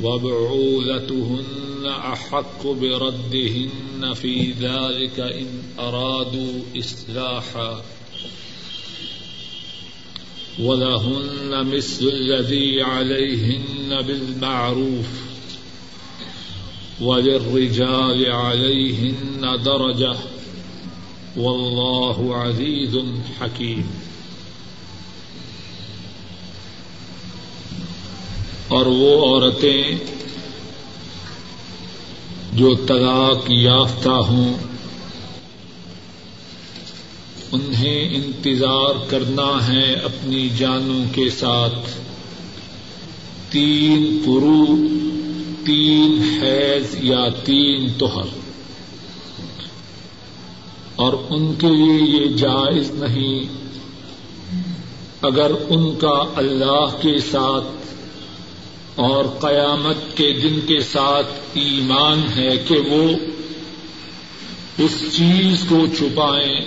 وبعولتهن أحق بردهن في ذلك إن أرادوا إصلاحا ولهن مثل الذي عليهن بالمعروف وللرجال عليهن درجة والله عزيز حكيم اور وہ عورتیں جو طلاق یافتہ ہوں، انہیں انتظار کرنا ہے اپنی جانوں کے ساتھ۔ تین پرو تین حیض یا تین توہر اور ان کے لیے یہ جائز نہیں۔ اگر ان کا اللہ کے ساتھ اور قیامت کے دن کے ساتھ ایمان ہے کہ وہ اس چیز کو چھپائیں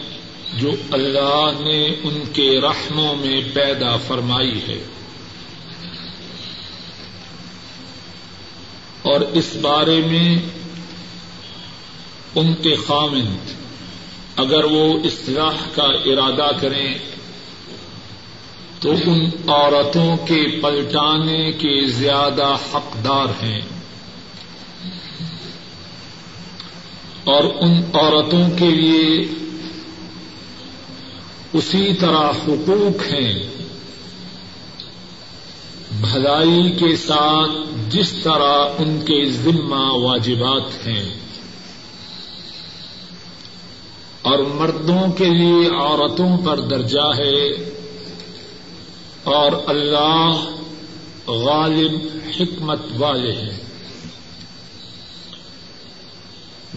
جو اللہ نے ان کے رحموں میں پیدا فرمائی ہے۔ اور اس بارے میں ان کے خامند اگر وہ اصلاح کا ارادہ کریں تو ان عورتوں کے پلٹانے کے زیادہ حقدار ہیں۔ اور ان عورتوں کے لیے اسی طرح حقوق ہیں۔ بھلائی کے ساتھ جس طرح ان کے ذمہ واجبات ہیں۔ اور مردوں کے لیے عورتوں پر درجہ ہے۔ اور اللہ غالب حکمت والے ہیں۔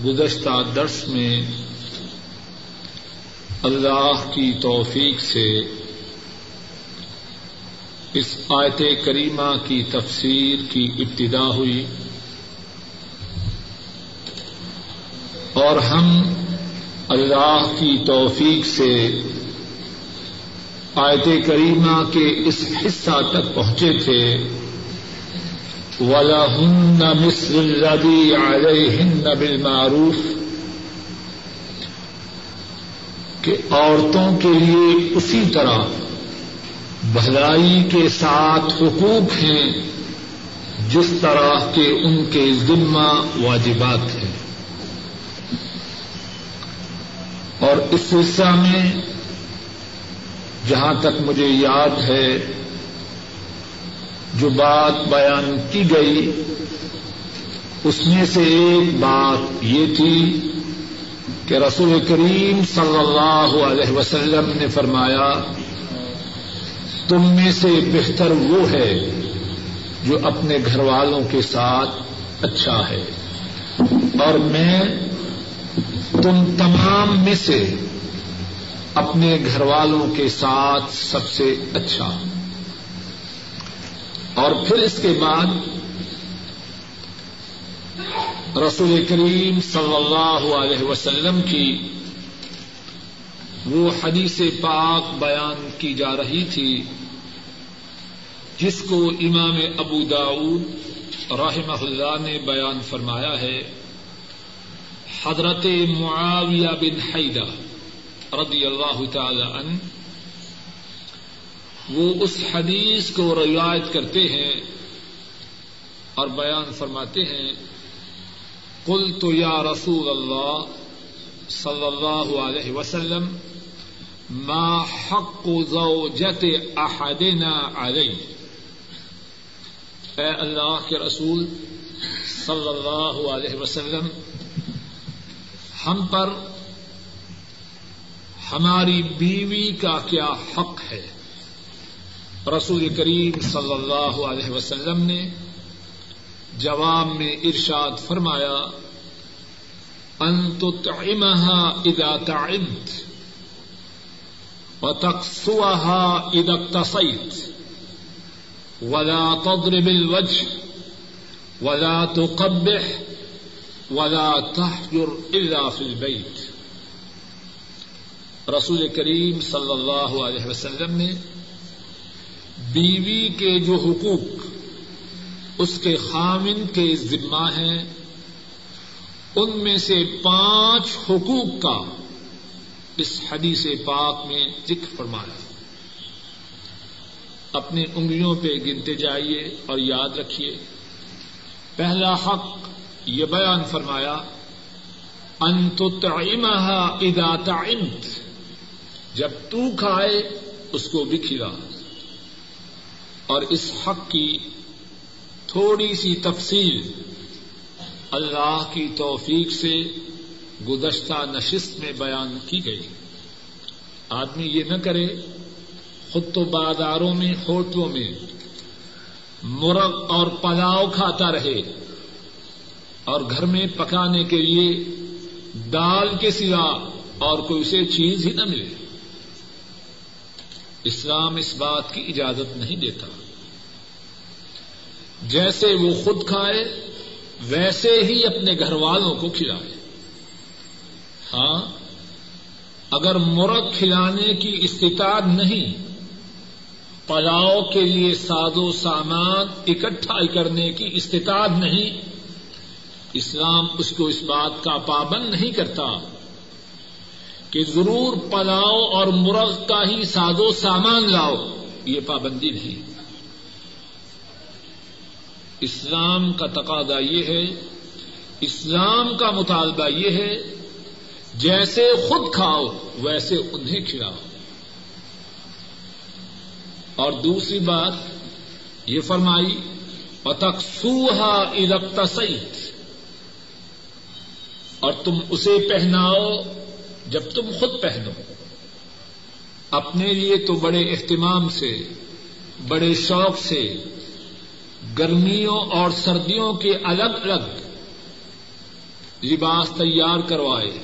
گزشتہ درس میں اللہ کی توفیق سے اس آیت کریمہ کی تفسیر کی ابتدا ہوئی اور ہم اللہ کی توفیق سے آیت کریمہ کے اس حصہ تک پہنچے تھے۔ ولا ہن مصر الدی علیہ ہند بالمعروف۔ کہ عورتوں کے لیے اسی طرح بھلائی کے ساتھ حقوق ہیں جس طرح کے ان کے ذمہ واجبات ہیں۔ اور اس حصہ میں جہاں تک مجھے یاد ہے، جو بات بیان کی گئی، اس میں سے ایک بات یہ تھی کہ رسول کریم صلی اللہ علیہ وسلم نے فرمایا، تم میں سے بہتر وہ ہے جو اپنے گھر والوں کے ساتھ اچھا ہے۔ اور میں تم تمام میں سے اپنے گھر والوں کے ساتھ سب سے اچھا۔ اور پھر اس کے بعد رسول کریم صلی اللہ علیہ وسلم کی وہ حدیث پاک بیان کی جا رہی تھی، جس کو امام ابو داود رحمہ اللہ نے بیان فرمایا ہے، حضرت معاویہ بن حیدہ رضی اللہ تعالی عنہ، وہ اس حدیث کو روایت کرتے ہیں اور بیان فرماتے ہیں کل تو یا رسول اللہ صلی اللہ علیہ وسلم، ما حق زوجت احدنا علی۔ اے اللہ کے رسول صلی اللہ علیہ وسلم، ہم پر ہماری بیوی کا کیا حق ہے؟ رسول کریم صلی اللہ علیہ وسلم نے جواب میں ارشاد فرمایا، ان تطعمها اذا تعبت وتقصوها اذا اقتصيت ولا تضرب الوجه ولا تقبح، ولا تحجر الا في البيت رسول کریم صلی اللہ علیہ وسلم نے بیوی کے جو حقوق، اس کے خامن کے ذمہ ہیں، ان میں سے پانچ حقوق کا اس حدیث پاک میں ذکر فرمایا۔ اپنی انگلیوں پہ گنتے جائیے اور یاد رکھیے، پہلا حق یہ بیان فرمایا انتعمها اذا تعمت جب تو کھائے، اس کو بھی کھلا۔ اور اس حق کی تھوڑی سی تفصیل اللہ کی توفیق سے گزشتہ نشست میں بیان کی گئی۔ آدمی یہ نہ کرے، خود تو بازاروں میں ہوٹلوں میں مرغ اور پلاؤ کھاتا رہے۔ اور گھر میں پکانے کے لیے دال کے سوا اور کوئی اسے چیز ہی نہ ملے۔ اسلام اس بات کی اجازت نہیں دیتا۔ جیسے وہ خود کھائے، ویسے ہی اپنے گھر والوں کو کھلائے۔ ہاں اگر مرغ کھلانے کی استطاعت نہیں، پلاؤ کے لیے ساز و سامان اکٹھا کرنے کی استطاعت نہیں، اسلام اس کو اس بات کا پابند نہیں کرتا۔ کہ ضرور پلاؤ اور مرغ کا ہی ساز و سامان لاؤ، یہ پابندی نہیں۔ اسلام کا تقاضا یہ ہے، اسلام کا مطالبہ یہ ہے، جیسے خود کھاؤ، ویسے انہیں کھلاؤ۔ اور دوسری بات یہ فرمائی اتکسوہا ادکت اور تم اسے پہناؤ جب تم خود پہنو۔ اپنے لیے تو بڑے اہتمام سے، بڑے شوق سے، گرمیوں اور سردیوں کے الگ الگ لباس تیار کروائے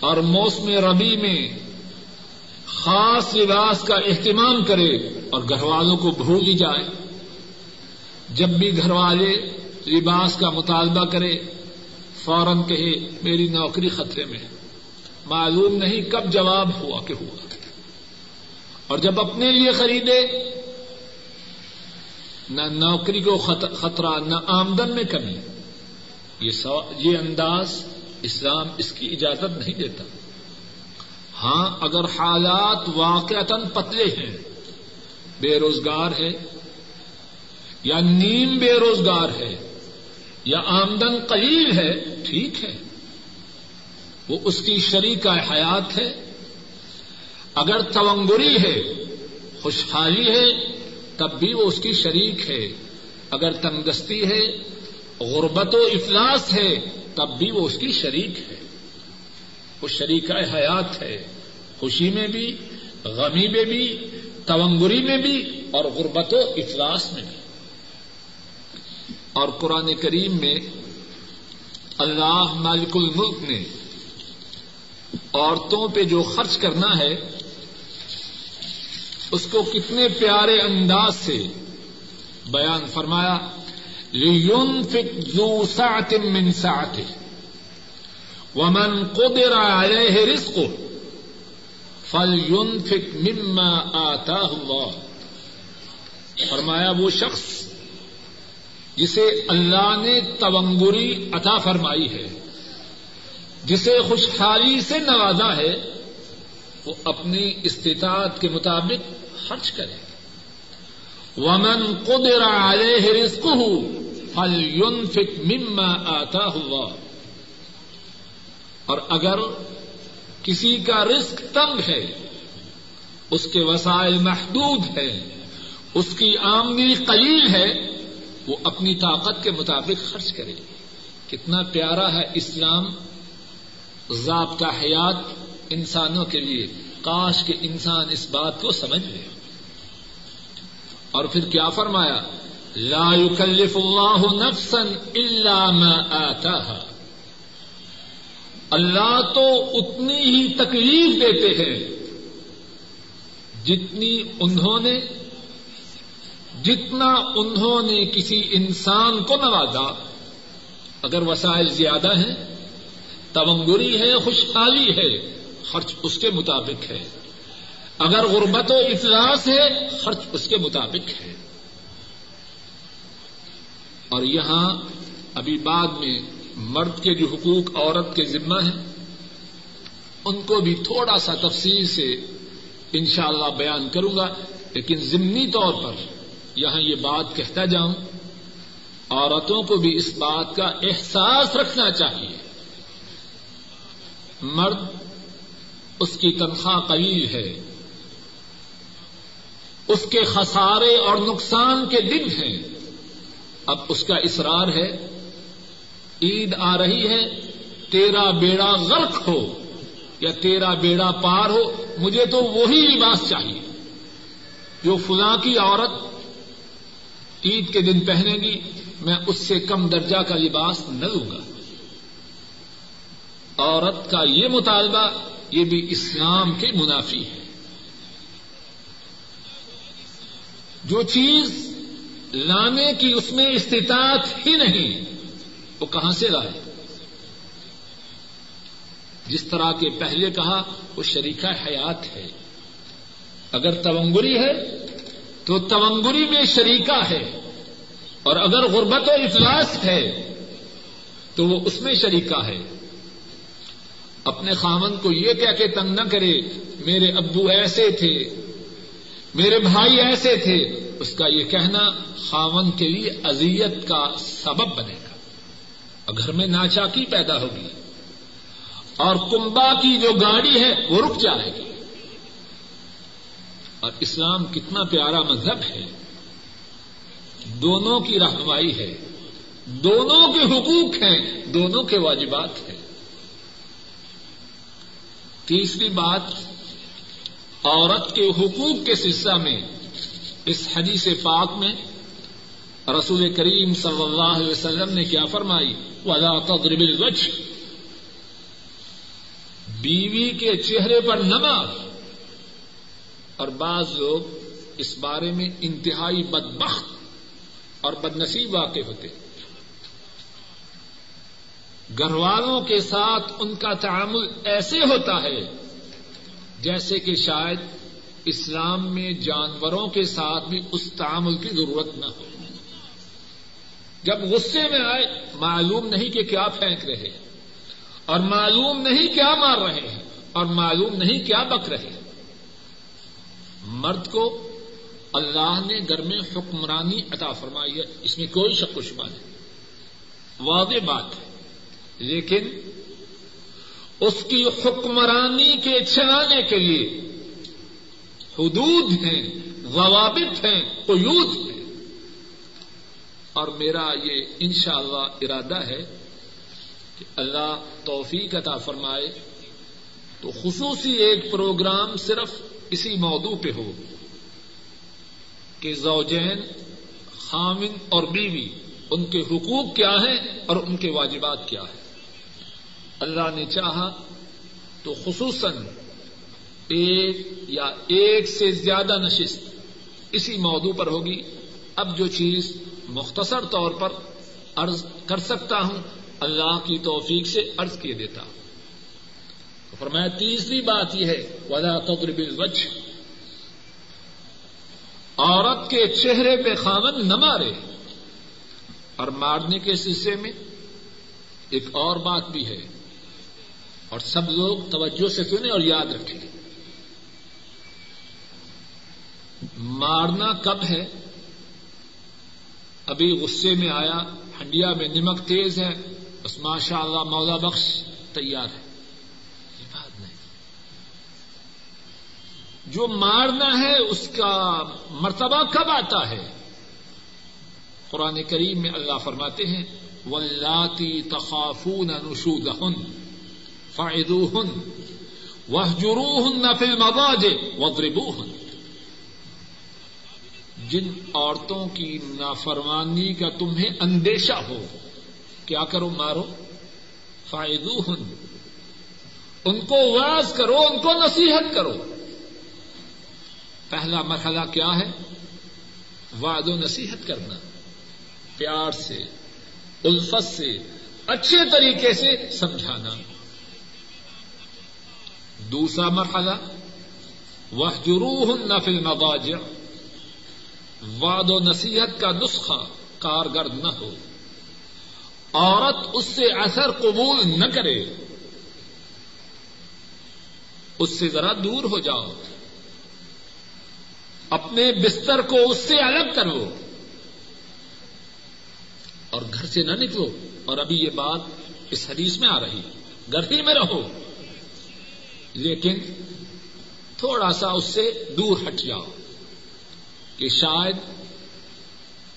اور موسم ربی میں خاص لباس کا اہتمام کرے اور گھر والوں کو بھول ہی جائے۔ جب بھی گھر والے لباس کا مطالبہ کرے، فوراً کہے، میری نوکری خطرے میں ہے۔ معلوم نہیں کب جواب ہوا کہ ہوا۔ اور جب اپنے لیے خریدے، نہ نوکری کو خطرہ، نہ آمدن میں کمی۔ یہ انداز اسلام اس کی اجازت نہیں دیتا۔ ہاں اگر حالات واقعتا پتلے ہیں، بے روزگار ہے، یا نیم بے روزگار ہے، یا آمدن قلیل ہے، ٹھیک ہے۔ وہ اس کی شریک حیات ہے۔ اگر تونگری ہے، خوشحالی ہے، تب بھی وہ اس کی شریک ہے۔ اگر تندرستی ہے، غربت و افلاس ہے، تب بھی وہ اس کی شریک ہے۔ وہ شریک حیات ہے۔ خوشی میں بھی، غمی میں بھی تونگری میں بھی اور غربت و افلاس میں بھی۔ اور قرآن کریم میں اللہ مالک الملک نے عورتوں پہ جو خرچ کرنا ہے، اس کو کتنے پیارے انداز سے بیان فرمایا، لينفق ذو سعة من سعته، ومن قدر عليه رزقه، فلينفق مما آتاه الله۔ فرمایا وہ شخص جسے اللہ نے تونگری عطا فرمائی ہے۔ جسے خوشحالی سے نوازا ہے، وہ اپنی استطاعت کے مطابق خرچ کرے۔ ومن قدر عليه رزقه فلينفق مما آتاه الله۔ اور اگر کسی کا رزق تنگ ہے، اس کے وسائل محدود ہیں، اس کی آمدنی قلیل ہے، وہ اپنی طاقت کے مطابق خرچ کرے۔ کتنا پیارا ہے اسلام۔ ضابطہ حیات انسانوں کے لیے کاش کے انسان اس بات کو سمجھ لے۔ اور پھر کیا فرمایا؟ لا يكلف الله نفسا الا ما آتاها۔ اللہ تو اتنی ہی تکلیف دیتے ہیں جتنی انہوں نے، جتنا انہوں نے کسی انسان کو نوازا۔ اگر وسائل زیادہ ہیں تونگری ہے، خوشحالی ہے، خرچ اس کے مطابق ہے۔ اگر غربت و اجلاس ہے، خرچ اس کے مطابق ہے۔ اور یہاں ابھی بعد میں مرد کے جو حقوق، عورت کے ذمہ ہیں، ان کو بھی تھوڑا سا تفصیل سے انشاءاللہ اللہ بیان کروں گا۔ لیکن ضمنی طور پر یہاں یہ بات کہتا جاؤں، عورتوں کو بھی اس بات کا احساس رکھنا چاہیے۔ مرد اس کی تنخواہ قلیل ہے۔ اس کے خسارے اور نقصان کے دن ہیں۔ اب اس کا اصرار ہے۔ عید آ رہی ہے۔ تیرا بیڑا غرق ہو یا تیرا بیڑا پار ہو، مجھے تو وہی لباس چاہیے۔ جو فلاں کی عورت عید کے دن پہنے گی، میں اس سے کم درجہ کا لباس نہ لوں گا۔ عورت کا یہ مطالبہ، یہ بھی اسلام کے منافی ہے۔ جو چیز لانے کی اس میں استطاعت ہی نہیں، وہ کہاں سے لائے؟ جس طرح کے پہلے کہا، وہ شریکہ حیات ہے۔ اگر تونگری ہے، تو تونگری میں شریکہ ہے۔ اور اگر غربت و افلاس ہے، تو وہ اس میں شریکہ ہے۔ اپنے خامن کو یہ کہہ کے تنگ نہ کرے، میرے ابو ایسے تھے، میرے بھائی ایسے تھے۔ اس کا یہ کہنا خامن کے لیے ازیت کا سبب بنے گا۔ اور گھر میں ناچاکی پیدا ہوگی اور کمبا کی جو گاڑی ہے وہ رک جائے گی۔ اور اسلام کتنا پیارا مذہب ہے۔ دونوں کی رہنمائی ہے۔ دونوں کے حقوق ہیں، دونوں کے واجبات ہیں۔ تیسری بات، عورت کے حقوق کے سلسلہ میں، اس حدیث پاک میں رسول کریم صلی اللہ علیہ وسلم نے کیا فرمائی، ولا تضرب الوجه۔ بیوی کے چہرے پر نماز۔ اور بعض لوگ اس بارے میں انتہائی بدبخت اور بد نصیب واقع ہوتے۔ گھر والوں کے ساتھ ان کا تعامل ایسے ہوتا ہے جیسے کہ شاید اسلام میں جانوروں کے ساتھ بھی اس تعامل کی ضرورت نہ ہو۔ جب غصے میں آئے، معلوم نہیں کہ کیا پھینک رہے اور معلوم نہیں کیا مار رہے ہیں اور معلوم نہیں کیا بک رہے ہیں۔ مرد کو اللہ نے گھر میں حکمرانی عطا فرمائی ہے، اس میں کوئی شک و شبہ نہیں۔ واضح بات ہے۔ لیکن اس کی حکمرانی کے چلانے کے لیے حدود ہیں، ضوابط ہیں، قیود ہیں۔ اور میرا یہ انشاءاللہ ارادہ ہے کہ اللہ توفیق عطا فرمائے تو خصوصی ایک پروگرام صرف اسی موضوع پہ ہو کہ زوجین، خامن اور بیوی، ان کے حقوق کیا ہیں اور ان کے واجبات کیا ہیں۔ اللہ نے چاہا تو خصوصاً ایک یا ایک سے زیادہ نشست اسی موضوع پر ہوگی۔ اب جو چیز مختصر طور پر عرض کر سکتا ہوں، اللہ کی توفیق سے عرض کیے دیتا۔ ہوں فرمایا، تیسری بات یہ ہے، ولا تضرب الوجه۔ عورت کے چہرے پہ خامن نہ مارے۔ اور مارنے کے سلسلے میں ایک اور بات بھی ہے۔ اور سب لوگ توجہ سے سنیں اور یاد رکھیں۔ مارنا کب ہے؟ ابھی غصے میں آیا، ہنڈیا میں نمک تیز ہے، بس ماشاء اللہ مولا بخش، تیار ہے۔ یہ بات نہیں۔ جو مارنا ہے، اس کا مرتبہ کب آتا ہے؟ قرآن کریم میں اللہ فرماتے ہیں ولاتی تخافون نشود ہن فائدو ہن وہ جرو ہن نہ ہن جن عورتوں کی نافرمانی کا تمہیں اندیشہ ہو، کیا کرو مارو؟ فائدو ہن ان کو واز کرو، ان کو نصیحت کرو۔ پہلا مرحلہ کیا ہے؟ وعد و نصیحت کرنا۔ پیار سے، الفت سے، اچھے طریقے سے سمجھانا۔ دوسرا مرحلہ وہ جروح نفل مواج وعد و نصیحت کا نسخہ کارگر نہ ہو۔ عورت اس سے اثر قبول نہ کرے۔ اس سے ذرا دور ہو جاؤ۔ اپنے بستر کو اس سے الگ کرو۔ اور گھر سے نہ نکلو۔ اور ابھی یہ بات اس حدیث میں آ رہی۔ گھر ہی میں رہو۔ لیکن تھوڑا سا اس سے دور ہٹ جاؤ کہ شاید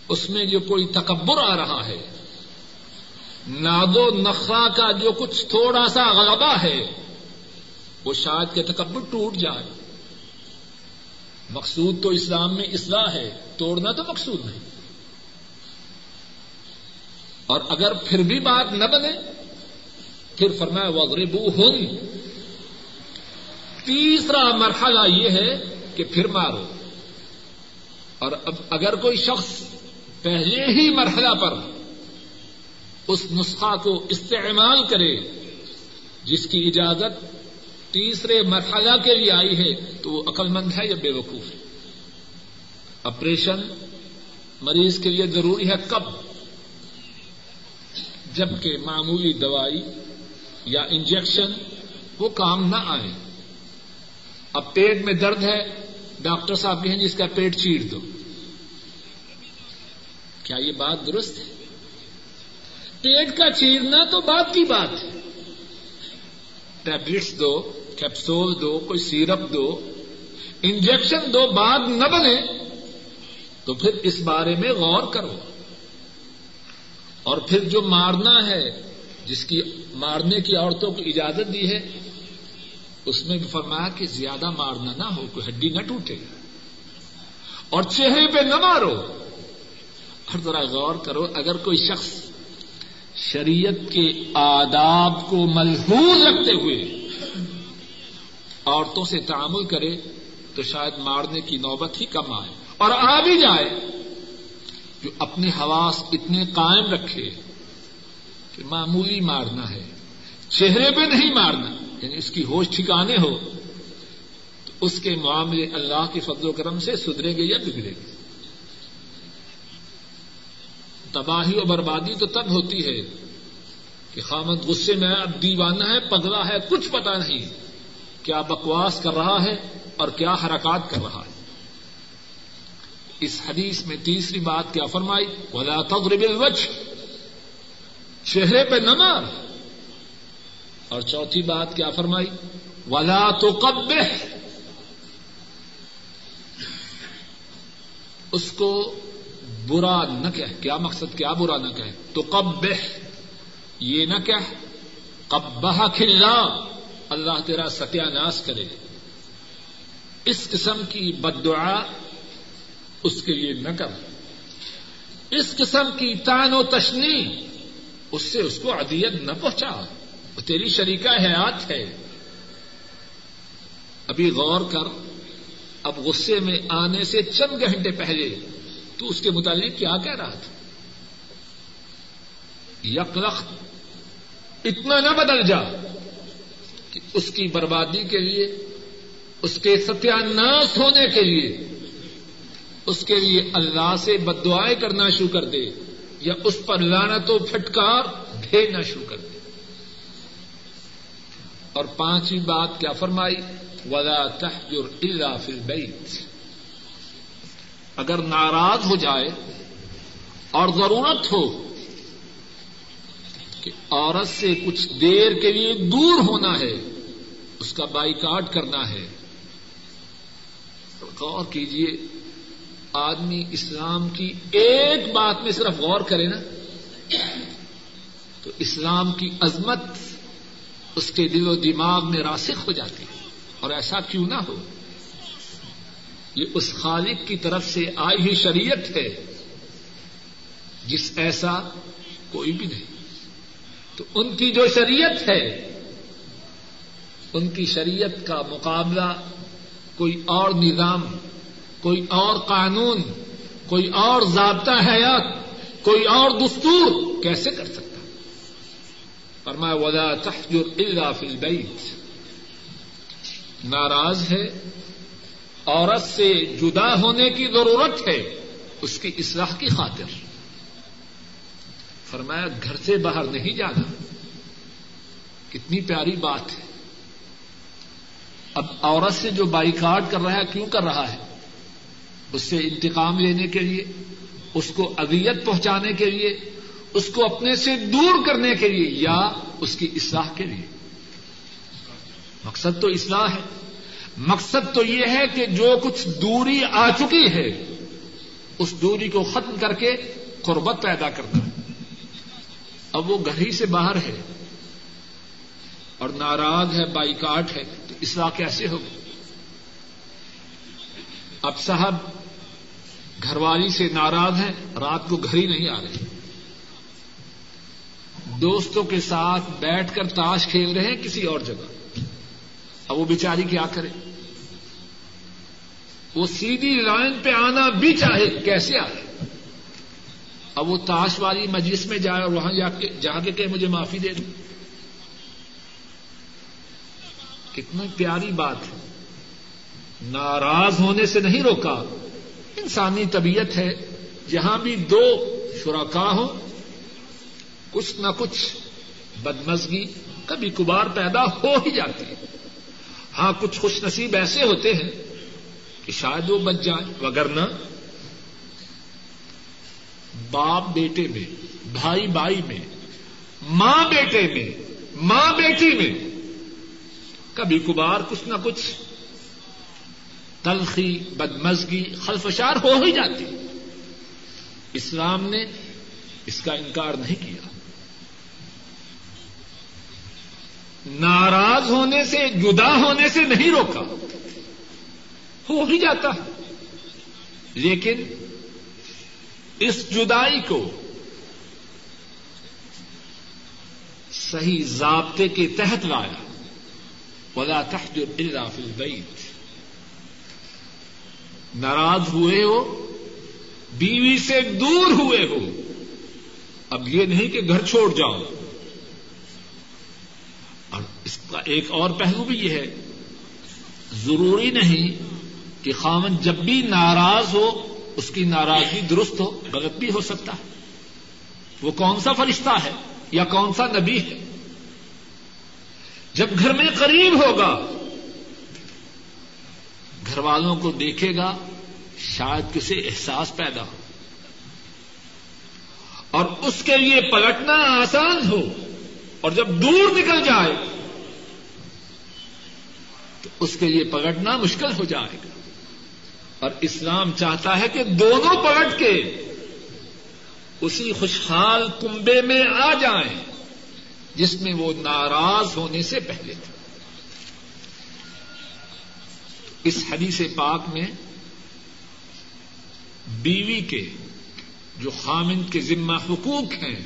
اس میں جو کوئی تکبر آ رہا ہے، ناد و نخرا کا جو کچھ تھوڑا سا غلبہ ہے، وہ شاید کے تکبر ٹوٹ جائے۔ مقصود تو اسلام میں اصلاح ہے، توڑنا تو مقصود نہیں۔ اور اگر پھر بھی بات نہ بنے، پھر فرمایا وغربو ہوں تیسرا مرحلہ یہ ہے کہ پھر مارو۔ اور اب اگر کوئی شخص پہلے ہی مرحلہ پر اس نسخہ کو استعمال کرے، جس کی اجازت تیسرے مرحلہ کے لیے آئی ہے، تو وہ عقل مند ہے یا بے وقوف؟ ہے آپریشن مریض کے لیے ضروری ہے کب؟ جبکہ معمولی دوائی یا انجیکشن وہ کام نہ آئے۔ اب پیٹ میں درد ہے، ڈاکٹر صاحب کہیں جی اس کا پیٹ چیڑ دو۔ کیا یہ بات درست ہے؟ پیٹ کا چیرنا تو بات کی بات ہے۔ ٹیبلٹس دو، کیپسول دو، کوئی سیرپ دو، انجیکشن دو بات نہ بنے تو پھر اس بارے میں غور کرو۔ اور پھر جو مارنا ہے، جس کی مارنے کی عورتوں کو اجازت دی ہے اس میں بھی فرمایا کہ زیادہ مارنا نہ ہو، کوئی ہڈی نہ ٹوٹے۔ اور چہرے پہ نہ مارو۔ اور ذرا غور کرو، اگر کوئی شخص شریعت کے آداب کو ملحوظ رکھتے ہوئے عورتوں سے تعامل کرے، تو شاید مارنے کی نوبت ہی کم آئے۔ اور آ بھی جائے، جو اپنے حواس اتنے قائم رکھے کہ معمولی مارنا ہے، چہرے پہ نہیں مارنا۔ یعنی اس کی ہوش ٹھکانے ہو، تو اس کے معاملے اللہ کے فضل و کرم سے سدھرے گے یا بگڑے گے؟ تباہی و بربادی تو تب ہوتی ہے کہ خامد غصے میں اب دیوانہ ہے، پگلا ہے، کچھ پتا نہیں کیا بکواس کر رہا ہے اور کیا حرکات کر رہا ہے۔ اس حدیث میں تیسری بات کیا فرمائی؟ ولا تضرب الوجه، چہرے پہ نہ مار۔ اور چوتھی بات کیا فرمائی؟ ولا تو اس کو برا نہ کہ کیا مقصد؟ کیا برا نہ کہ تو کب یہ نہ کہ قبہ کھلنا اللہ تیرا ستیہ ناش کرے۔ اس قسم کی بدعا اس کے لیے نہ کر۔ اس قسم کی تان و تشنی، اس سے اس کو ادیت نہ پہنچا۔ تیری شریکہ حیات ہے۔ ابھی غور کر، اب غصے میں آنے سے چند گھنٹے پہلے تو اس کے متعلق کیا کہہ رہا تھا؟ یک اتنا نہ بدل جا کہ اس کی بربادی کے لیے، اس کے ستیاناش ہونے کے لیے، اس کے لیے اللہ سے بد دعائیں کرنا شروع کر دے یا اس پر لانا تو پھٹکار بھیجنا شروع کر دے۔ اور پانچویں بات کیا فرمائی؟ ولا تحجر الا فی البیت اگر ناراض ہو جائے اور ضرورت ہو کہ عورت سے کچھ دیر کے لیے دور ہونا ہے، اس کا بائیکاٹ کرنا ہے غور کیجیے آدمی اسلام کی ایک بات میں صرف غور کرے نا، تو اسلام کی عظمت اس کے دل و دماغ میں راسخ ہو جاتی ہے اور ایسا کیوں نہ ہو؟ یہ اس خالق کی طرف سے آئی ہوئی شریعت ہے۔ جس ایسا کوئی بھی نہیں۔ تو ان کی جو شریعت ہے، ان کی شریعت کا مقابلہ کوئی اور نظام، کوئی اور قانون، کوئی اور ضابطہ حیات، کوئی اور دستور کیسے کر سکتا فرمایا، ولا تحجر الا فی البیت ناراض ہے، عورت سے جدا ہونے کی ضرورت ہے، اس کی اصلاح کی خاطر۔ فرمایا، گھر سے باہر نہیں جانا۔ کتنی پیاری بات ہے۔ اب عورت سے جو بائیکاٹ کر رہا ہے، کیوں کر رہا ہے؟ اس سے انتقام لینے کے لیے، اس کو اذیت پہنچانے کے لیے اس کو اپنے سے دور کرنے کے لیے یا اس کی اصلاح کے لیے۔ مقصد تو اصلاح ہے۔ مقصد تو یہ ہے کہ جو کچھ دوری آ چکی ہے، اس دوری کو ختم کر کے قربت پیدا کرنا۔ اب وہ گھر ہی سے باہر ہے اور ناراض ہے، بائیکاٹ ہے، تو اصلاح کیسے ہوگی؟ اب صاحب گھر والی سے ناراض ہیں، رات کو گھر ہی نہیں آ رہے۔ دوستوں کے ساتھ بیٹھ کر تاش کھیل رہے ہیں کسی اور جگہ۔ اب وہ بیچاری کیا کرے؟ وہ سیدھی لائن پہ آنا بھی چاہے، کیسے آئے؟ اب وہ تاش والی مجلس میں جائے اور وہاں جا کے کہ مجھے معافی دے دیں کتنی پیاری بات ہے۔ ناراض ہونے سے نہیں روکا۔ انسانی طبیعت ہے۔ جہاں بھی دو شرکا ہو کچھ نہ کچھ بدمزگی کبھی کبار پیدا ہو ہی جاتی ہے۔ ہاں کچھ خوش نصیب ایسے ہوتے ہیں کہ شاید وہ بچ جائیں۔ وگرنہ باپ بیٹے میں، بھائی بھائی میں، ماں بیٹے میں، ماں بیٹی میں کبھی کبھار کچھ نہ کچھ تلخی، بدمزگی، خلفشار ہو ہی جاتی۔ اسلام نے اس کا انکار نہیں کیا۔ ناراض ہونے سے، جدا ہونے سے نہیں روکا۔ ہو ہی جاتا۔ لیکن اس جدائی کو صحیح ضابطے کے تحت لایا۔ ولا تحجر الا فی البیت ناراض ہوئے ہو، بیوی سے دور ہوئے ہو۔ اب یہ نہیں کہ گھر چھوڑ جاؤ۔ اس کا ایک اور پہلو بھی یہ ہے، ضروری نہیں کہ خامن جب بھی ناراض ہو، اس کی ناراضگی درست ہو، غلط بھی ہو سکتا ہے۔ وہ کون سا فرشتہ ہے یا کون سا نبی ہے؟ جب گھر میں قریب ہوگا، گھر والوں کو دیکھے گا، شاید کسی احساس پیدا ہو۔ اور اس کے لیے پلٹنا آسان ہو، اور جب دور نکل جائے تو اس کے لیے پلٹنا مشکل ہو جائے گا۔ اور اسلام چاہتا ہے کہ دونوں پلٹ کے اسی خوشحال کنبے میں آ جائیں، جس میں وہ ناراض ہونے سے پہلے تھے۔ اس حدیث پاک میں بیوی کے جو خامند کے ذمہ حقوق ہیں،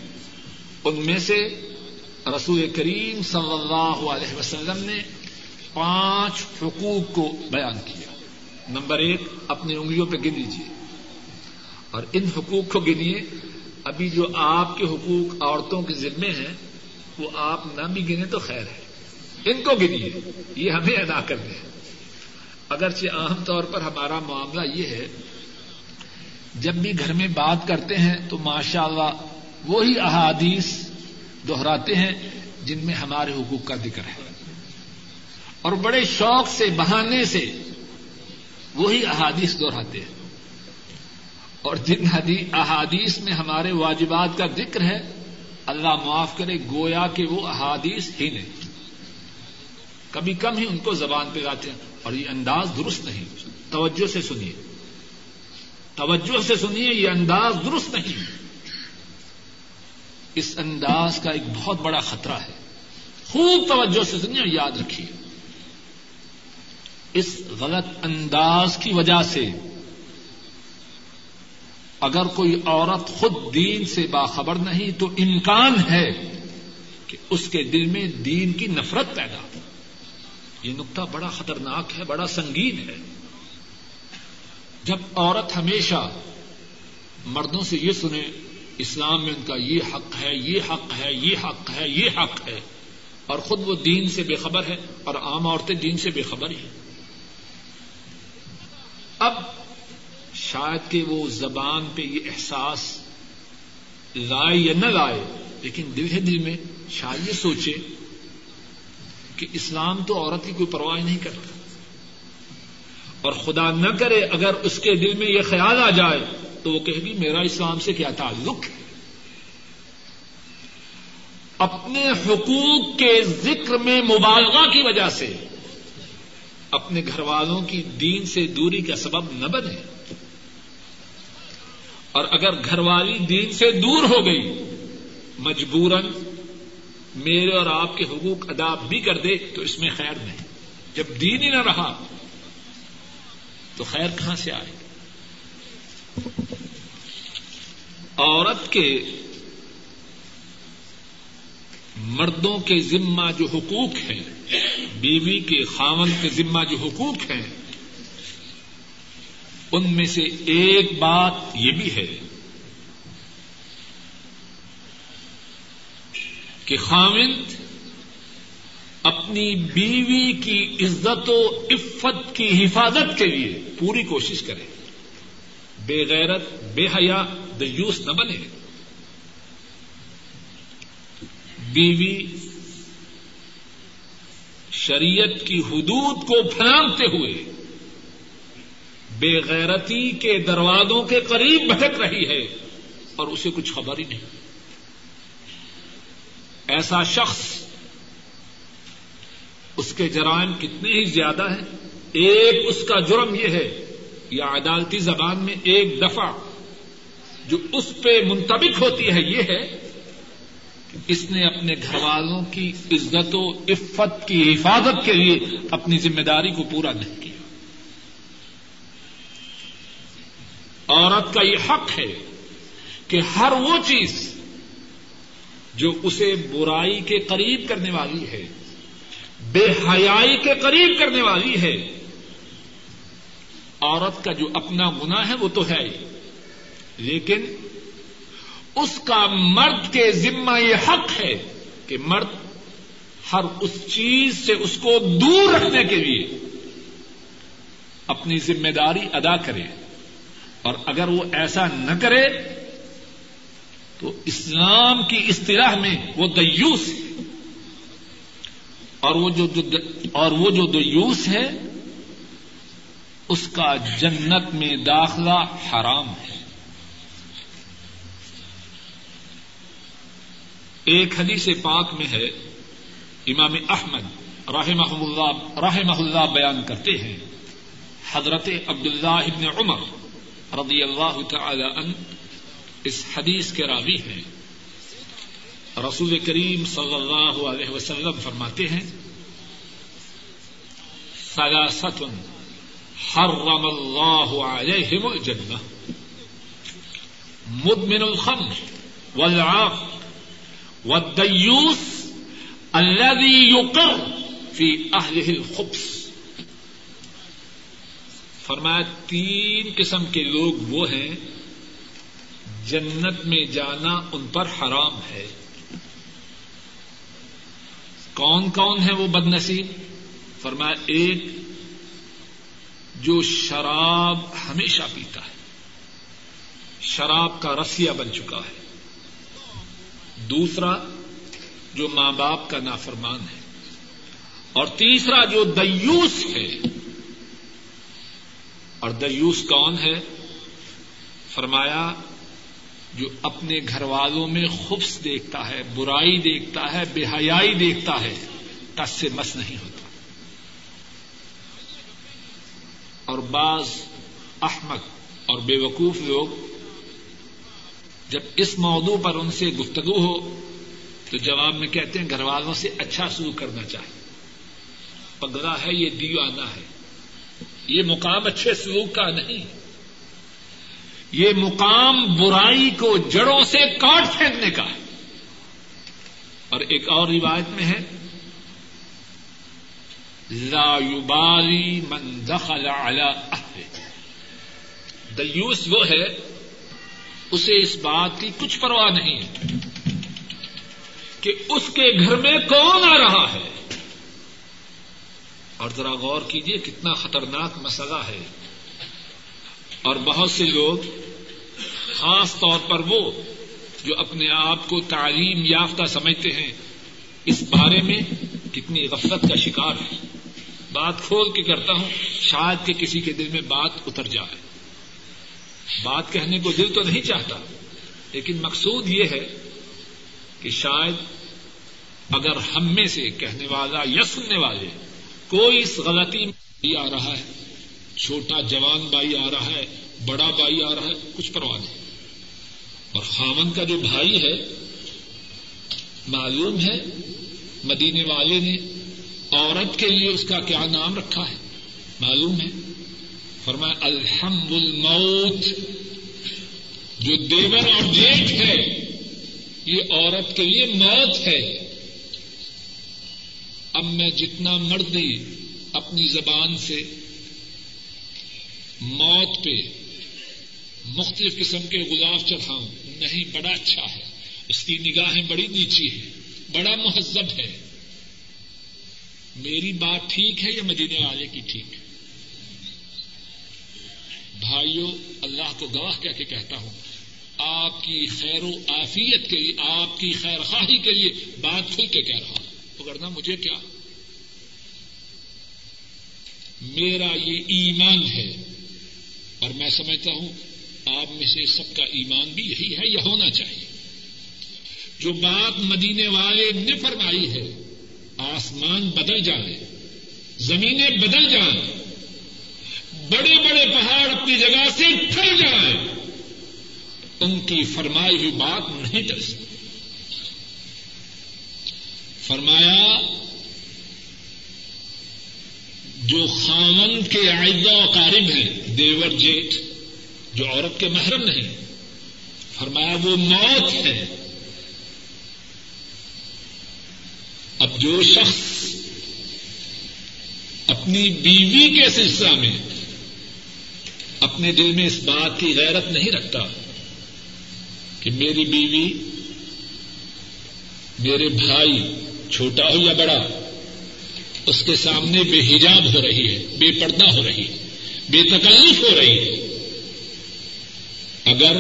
ان میں سے رسول کریم صلی اللہ علیہ وسلم نے پانچ حقوق کو بیان کیا۔ نمبر ایک، اپنی انگلیوں پہ گن لیجیے اور ان حقوق کو گنیے، ابھی جو آپ کے حقوق عورتوں کے ذمے ہیں، وہ آپ نہ بھی گنے تو خیر ہے۔ ان کو گنیے، یہ ہمیں ادا کرنے ہیں۔ اگرچہ عام طور پر ہمارا معاملہ یہ ہے، جب بھی گھر میں بات کرتے ہیں تو ماشاء اللہ وہی احادیث دوہراتے ہیں جن میں ہمارے حقوق کا ذکر ہے۔ اور بڑے شوق سے، بہانے سے وہی احادیث دوہراتے ہیں۔ اور جن احادیث میں ہمارے واجبات کا ذکر ہے، اللہ معاف کرے، گویا کہ وہ احادیث ہی نہیں۔ کبھی کم ہی ان کو زبان پہ لاتے ہیں۔ اور یہ انداز درست نہیں۔ توجہ سے سنیے۔ توجہ سے سنیے، یہ انداز درست نہیں۔ اس انداز کا ایک بہت بڑا خطرہ ہے۔ خوب توجہ سے سنیے اور یاد رکھیے۔ اس غلط انداز کی وجہ سے اگر کوئی عورت خود دین سے باخبر نہیں تو امکان ہے کہ اس کے دل میں دین کی نفرت پیدا ہو۔ یہ نقطہ بڑا خطرناک ہے، بڑا سنگین ہے۔ جب عورت ہمیشہ مردوں سے یہ سنے، اسلام میں ان کا یہ حق ہے، یہ حق ہے، یہ حق ہے، یہ حق ہے، اور خود وہ دین سے بے خبر ہے اور عام عورتیں دین سے بے خبر ہی اب شاید کہ وہ زبان پہ یہ احساس لائے یا نہ لائے، لیکن دل ہے دل میں شاید یہ سوچے کہ اسلام تو عورت کی کوئی پرواہ نہیں کرتا۔ اور خدا نہ کرے اگر اس کے دل میں یہ خیال آ جائے تو وہ کہے گی میرا اسلام سے کیا تعلق ہے؟ اپنے حقوق کے ذکر میں مبالغہ کی وجہ سے اپنے گھر والوں کی دین سے دوری کا سبب نہ بنے اور اگر گھر والی دین سے دور ہو گئی، مجبوراً میرے اور آپ کے حقوق ادا بھی کر دے تو اس میں خیر نہیں۔ جب دین ہی نہ رہا، تو خیر کہاں سے آئے؟ عورت کے مردوں کے ذمہ جو حقوق ہیں بیوی کے خاون کے ذمہ جو حقوق ہیں، ان میں سے ایک بات یہ بھی ہے کہ خامند اپنی بیوی کی عزت و عفت کی حفاظت کے لیے پوری کوشش کرے۔ بے غیرت، بے حیا، دیوس نہ بنے۔ بیوی شریعت کی حدود کو پھلانگتے ہوئے بے غیرتی کے دروازوں کے قریب بھٹک رہی ہے اور اسے کچھ خبر ہی نہیں۔ ایسا شخص اس کے جرائم کتنے ہی زیادہ ہیں۔ ایک اس کا جرم یہ ہے یا عدالتی زبان میں ایک دفعہ جو اس پہ منتبک ہوتی ہے یہ ہے اس نے اپنے گھر والوں کی عزت و عفت کی حفاظت کے لیے اپنی ذمہ داری کو پورا نہیں کیا۔ عورت کا یہ حق ہے کہ ہر وہ چیز جو اسے برائی کے قریب کرنے والی ہے، بے حیائی کے قریب کرنے والی ہے، عورت کا جو اپنا گنا ہے وہ تو ہے لیکن اس کا مرد کے ذمہ یہ حق ہے کہ مرد ہر اس چیز سے اس کو دور رکھنے کے لیے اپنی ذمہ داری ادا کرے اور اگر وہ ایسا نہ کرے تو اسلام کی اصطلاح میں وہ دیوس ہے اور وہ جو اور وہ جو دیوس ہے اس کا جنت میں داخلہ حرام ہے ایک حدیث پاک میں ہے، امام احمد رحمہ اللہ رحمہ اللہ بیان کرتے ہیں۔ حضرت عبداللہ ابن عمر رضی اللہ تعالی عنہ اس حدیث کے راوی ہیں۔ رسول کریم صلی اللہ علیہ وسلم فرماتے ہیں سلاست حرم اللہ علیہم الجنہ، مدمن الخمر والعاق والدیوس الذي يقر في اهله الخبث. فرمایا، تین قسم کے لوگ وہ ہیں، جنت میں جانا ان پر حرام ہے۔ کون کون ہے وہ بد نصیب؟ فرمایا، ایک جو شراب ہمیشہ پیتا ہے، شراب کا رسیا بن چکا ہے۔ دوسرا جو ماں باپ کا نافرمان ہے اور تیسرا جو دیوس ہے اور دیوس کون ہے فرمایا جو اپنے گھر والوں میں خبس دیکھتا ہے، برائی دیکھتا ہے، بے حیائی دیکھتا ہے، تس سے مس نہیں ہوتا۔ اور بعض احمد اور بے وقوف لوگ جب اس موضوع پر ان سے گفتگو ہو تو جواب میں کہتے ہیں گھر والوں سے اچھا سلوک کرنا چاہیے۔ پگڑا ہے یہ دیوانا ہے۔ یہ مقام اچھے سلوک کا نہیں۔ یہ مقام برائی کو جڑوں سے کاٹ پھینکنے کا ہے۔ اور ایک اور روایت میں ہے، لا یبالی من دخل على اہل دیوس وہ ہے اسے اس بات کی کچھ پرواہ نہیں ہے کہ اس کے گھر میں کون آ رہا ہے۔ اور ذرا غور کیجیے کتنا خطرناک مسئلہ ہے۔ اور بہت سے لوگ خاص طور پر وہ جو اپنے آپ کو تعلیم یافتہ سمجھتے ہیں، اس بارے میں کتنی غفلت کا شکار ہے بات کھول کے کرتا ہوں، شاید کہ کسی کے دل میں بات اتر جائے۔ بات کہنے کو دل تو نہیں چاہتا، لیکن مقصود یہ ہے کہ شاید اگر ہم میں سے کہنے والا یا سننے والے کوئی اس غلطی میں آ رہا ہے، چھوٹا جوان بھائی آ رہا ہے، بڑا بھائی آ رہا ہے، کچھ پرواہ نہیں۔ اور خامن کا جو بھائی ہے، معلوم ہے مدینے والے نے عورت کے لیے اس کا کیا نام رکھا ہے؟ معلوم ہے۔ فرمایا، الحمد الموت، جو دیور اور جیٹ ہے، یہ عورت کے لیے موت ہے۔ اب میں جتنا مردی اپنی زبان سے موت پہ مختلف قسم کے گلاب چڑھاؤں، نہیں، بڑا اچھا ہے۔ اس کی نگاہیں بڑی نیچی ہے بڑا مہذب ہے۔ میری بات ٹھیک ہے یا مدینے والے کی ٹھیک؟ ہے بھائیوں، اللہ کو گواہ کہہ کے کہتا ہوں، آپ کی خیر و آفیت کے لیے، آپ کی خیر خواہی کے لیے بات کھل کے کہہ رہا ہوں۔ کرنا مجھے کیا؟ میرا یہ ایمان ہے۔ اور میں سمجھتا ہوں، آپ میں سے سب کا ایمان بھی یہی ہے یا ہونا چاہیے۔ جو بات مدینے والے نے فرمائی ہے، آسمان بدل جائے، زمینیں بدل جائیں بڑے بڑے پہاڑ اپنی جگہ سے ٹھل جائیں۔ ان کی فرمائی ہوئی بات نہیں ٹل سکتی۔ فرمایا، جو خامن کے آئزہ و قارب ہیں، دیور جیٹ، جو عورت کے محرم نہیں۔ فرمایا، وہ موت ہے۔ اب جو شخص اپنی بیوی کے سلسلہ میں اپنے دل میں اس بات کی غیرت نہیں رکھتا کہ میری بیوی میرے بھائی چھوٹا ہو یا بڑا، اس کے سامنے بے حجاب ہو رہی ہے، بے پردہ ہو رہی ہے، بے تکلیف ہو رہی ہے۔ اگر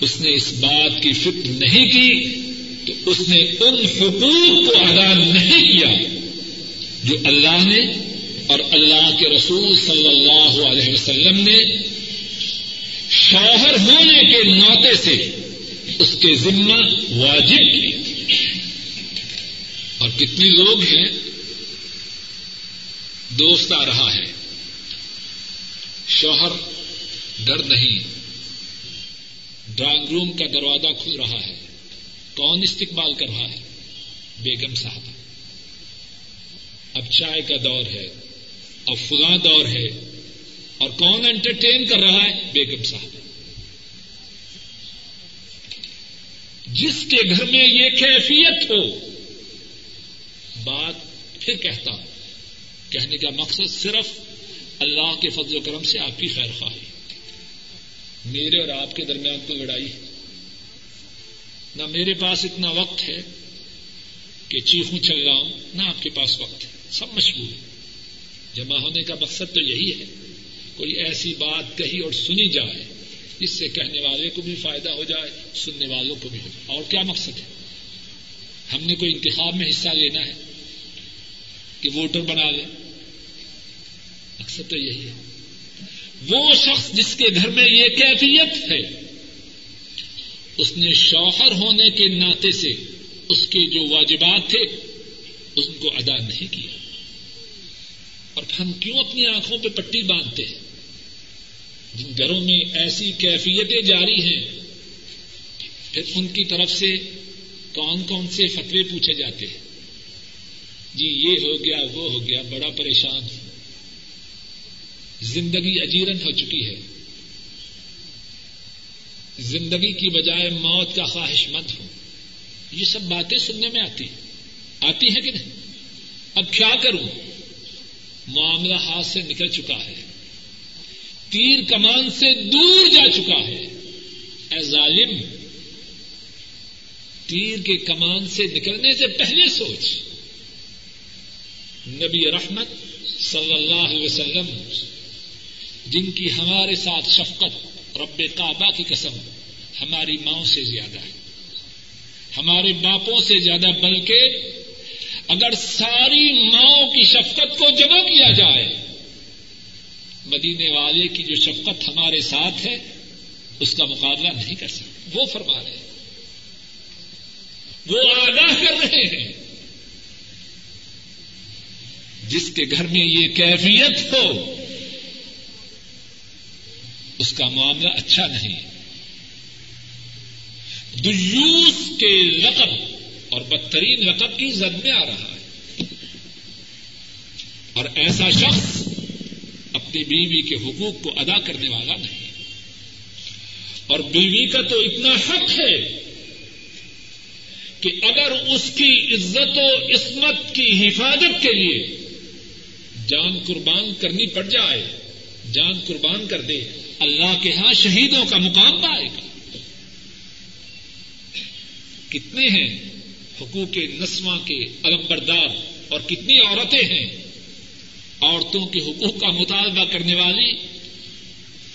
اس نے اس بات کی فکر نہیں کی، تو اس نے ان حقوق کو ادا نہیں کیا جو اللہ نے اور اللہ کے رسول صلی اللہ علیہ وسلم نے شوہر ہونے کے ناطے سے اس کے ذمہ واجب کی۔ اور کتنے لوگ ہیں؟ دوست آ رہا ہے۔ شوہر ڈر نہیں۔ ڈرائنگ روم کا دروازہ کھل رہا ہے۔ کون استقبال کر رہا ہے؟ بیگم صاحب۔ اب چائے کا دور ہے۔ اب فلاں دور ہے اور کون انٹرٹین کر رہا ہے؟ بیگم صاحب۔ جس کے گھر میں یہ کیفیت ہو، بات پھر کہتا ہوں۔ کہنے کا مقصد صرف اللہ کے فضل و کرم سے آپ کی خیر خواہی میرے اور آپ کے درمیان تو لڑائی ہے؟ نہ میرے پاس اتنا وقت ہے کہ چیخوں چل رہا ہوں، نہ آپ کے پاس وقت ہے۔ سب مشغول ہے جمع ہونے کا مقصد تو یہی ہے۔ کوئی ایسی بات کہی اور سنی جائے جس سے کہنے والے کو بھی فائدہ ہو جائے، سننے والوں کو بھی ہو جائے۔ اور کیا مقصد ہے؟ ہم نے کوئی انتخاب میں حصہ لینا ہے کہ ووٹر بنا لیں؟ مقصد تو یہی ہے۔ وہ شخص جس کے گھر میں یہ کیفیت ہے، اس نے شوہر ہونے کے ناطے سے اس کے جو واجبات تھے ان کو ادا نہیں کیا۔ اور ہم کیوں اپنی آنکھوں پہ پٹی باندھتے ہیں؟ جن گھروں میں ایسی کیفیتیں جاری ہیں، پھر ان کی طرف سے کون کون سے فتوے پوچھے جاتے ہیں؟ جی یہ ہو گیا، وہ ہو گیا، بڑا پریشان زندگی اجیرن ہو چکی ہے۔ زندگی کی بجائے موت کا خواہش مند ہو یہ سب باتیں سننے میں آتی آتی ہیں کہ نہیں؟ اب کیا کروں؟ معاملہ ہاتھ سے نکل چکا ہے۔ تیر کمان سے دور جا چکا ہے۔ اے ظالم، تیر کے کمان سے نکلنے سے پہلے سوچ۔ نبی رحمت صلی اللہ علیہ وسلم، جن کی ہمارے ساتھ شفقت رب کعبہ کی قسم ہماری ماؤں سے زیادہ ہے۔ ہمارے باپوں سے زیادہ، بلکہ اگر ساری ماؤں کی شفقت کو جمع کیا جائے، مدینے والے کی جو شفقت ہمارے ساتھ ہے، اس کا مقابلہ نہیں کر سکتے۔ وہ فرما رہے ہیں۔ وہ آگاہ کر رہے ہیں۔ جس کے گھر میں یہ کیفیت ہو، اس کا معاملہ اچھا نہیں۔ دیوس کے رقب اور بدترین رقب کی زد میں آ رہا ہے۔ اور ایسا شخص اپنی بیوی کے حقوق کو ادا کرنے والا نہیں۔ اور بیوی کا تو اتنا حق ہے کہ اگر اس کی عزت و عصمت کی حفاظت کے لیے جان قربان کرنی پڑ جائے، جان قربان کر دے، اللہ کے ہاں شہیدوں کا مقام پائے گا۔ کتنے ہیں؟ حقوق نسواں کے علم بردار اور کتنی عورتیں ہیں، عورتوں کے حقوق کا مطالبہ کرنے والی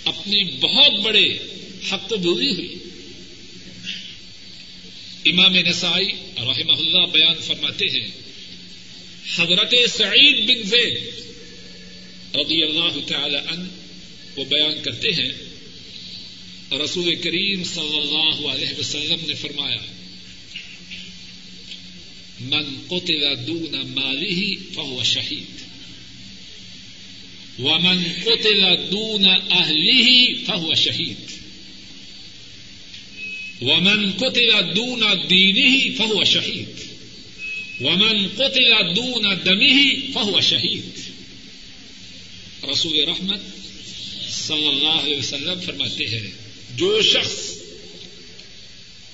اپنے بہت بڑے حق کو بولی ہوئی۔ امام نسائی رحمہ اللہ بیان فرماتے ہیں، حضرت سعید بن زید رضی اللہ تعالی عنہ وہ بیان کرتے ہیں، رسول کریم صلی اللہ علیہ وسلم نے فرمایا من قتل دون مالی فهو شہید ومن قتل دون اہلی فهو شہید ومن قتل دون دینه فهو شہید ومن قتل دون دمه فهو شہید رسول رحمت صلی اللہ علیہ وسلم فرماتے ہیں، جو شخص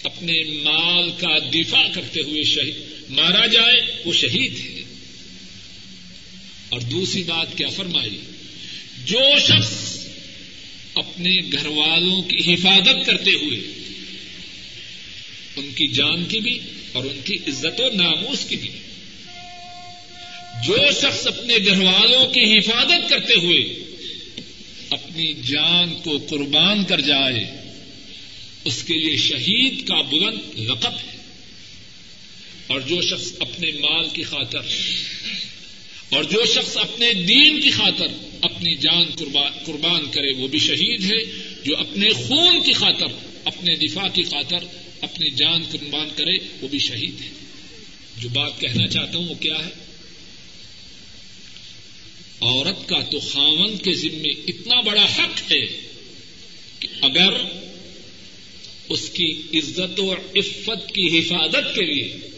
اپنے مال کا دفاع کرتے ہوئے شہید مارا جائے، وہ شہید ہے۔ اور دوسری بات کیا فرمائی؟ جو شخص اپنے گھر والوں کی حفاظت کرتے ہوئے، ان کی جان کی بھی اور ان کی عزت و ناموس کی بھی، جو شخص اپنے گھر والوں کی حفاظت کرتے ہوئے اپنی جان کو قربان کر جائے، اس کے لیے شہید کا بلند رقب ہے۔ اور جو شخص اپنے مال کی خاطر اور جو شخص اپنے دین کی خاطر اپنی جان قربان کرے، وہ بھی شہید ہے، جو اپنے خون کی خاطر، اپنے دفاع کی خاطر اپنی جان قربان کرے، وہ بھی شہید ہے۔ جو بات کہنا چاہتا ہوں، وہ کیا ہے؟ عورت کا تو خاون کے ذمے اتنا بڑا حق ہے کہ اگر اس کی عزت و عفت کی حفاظت کے لیے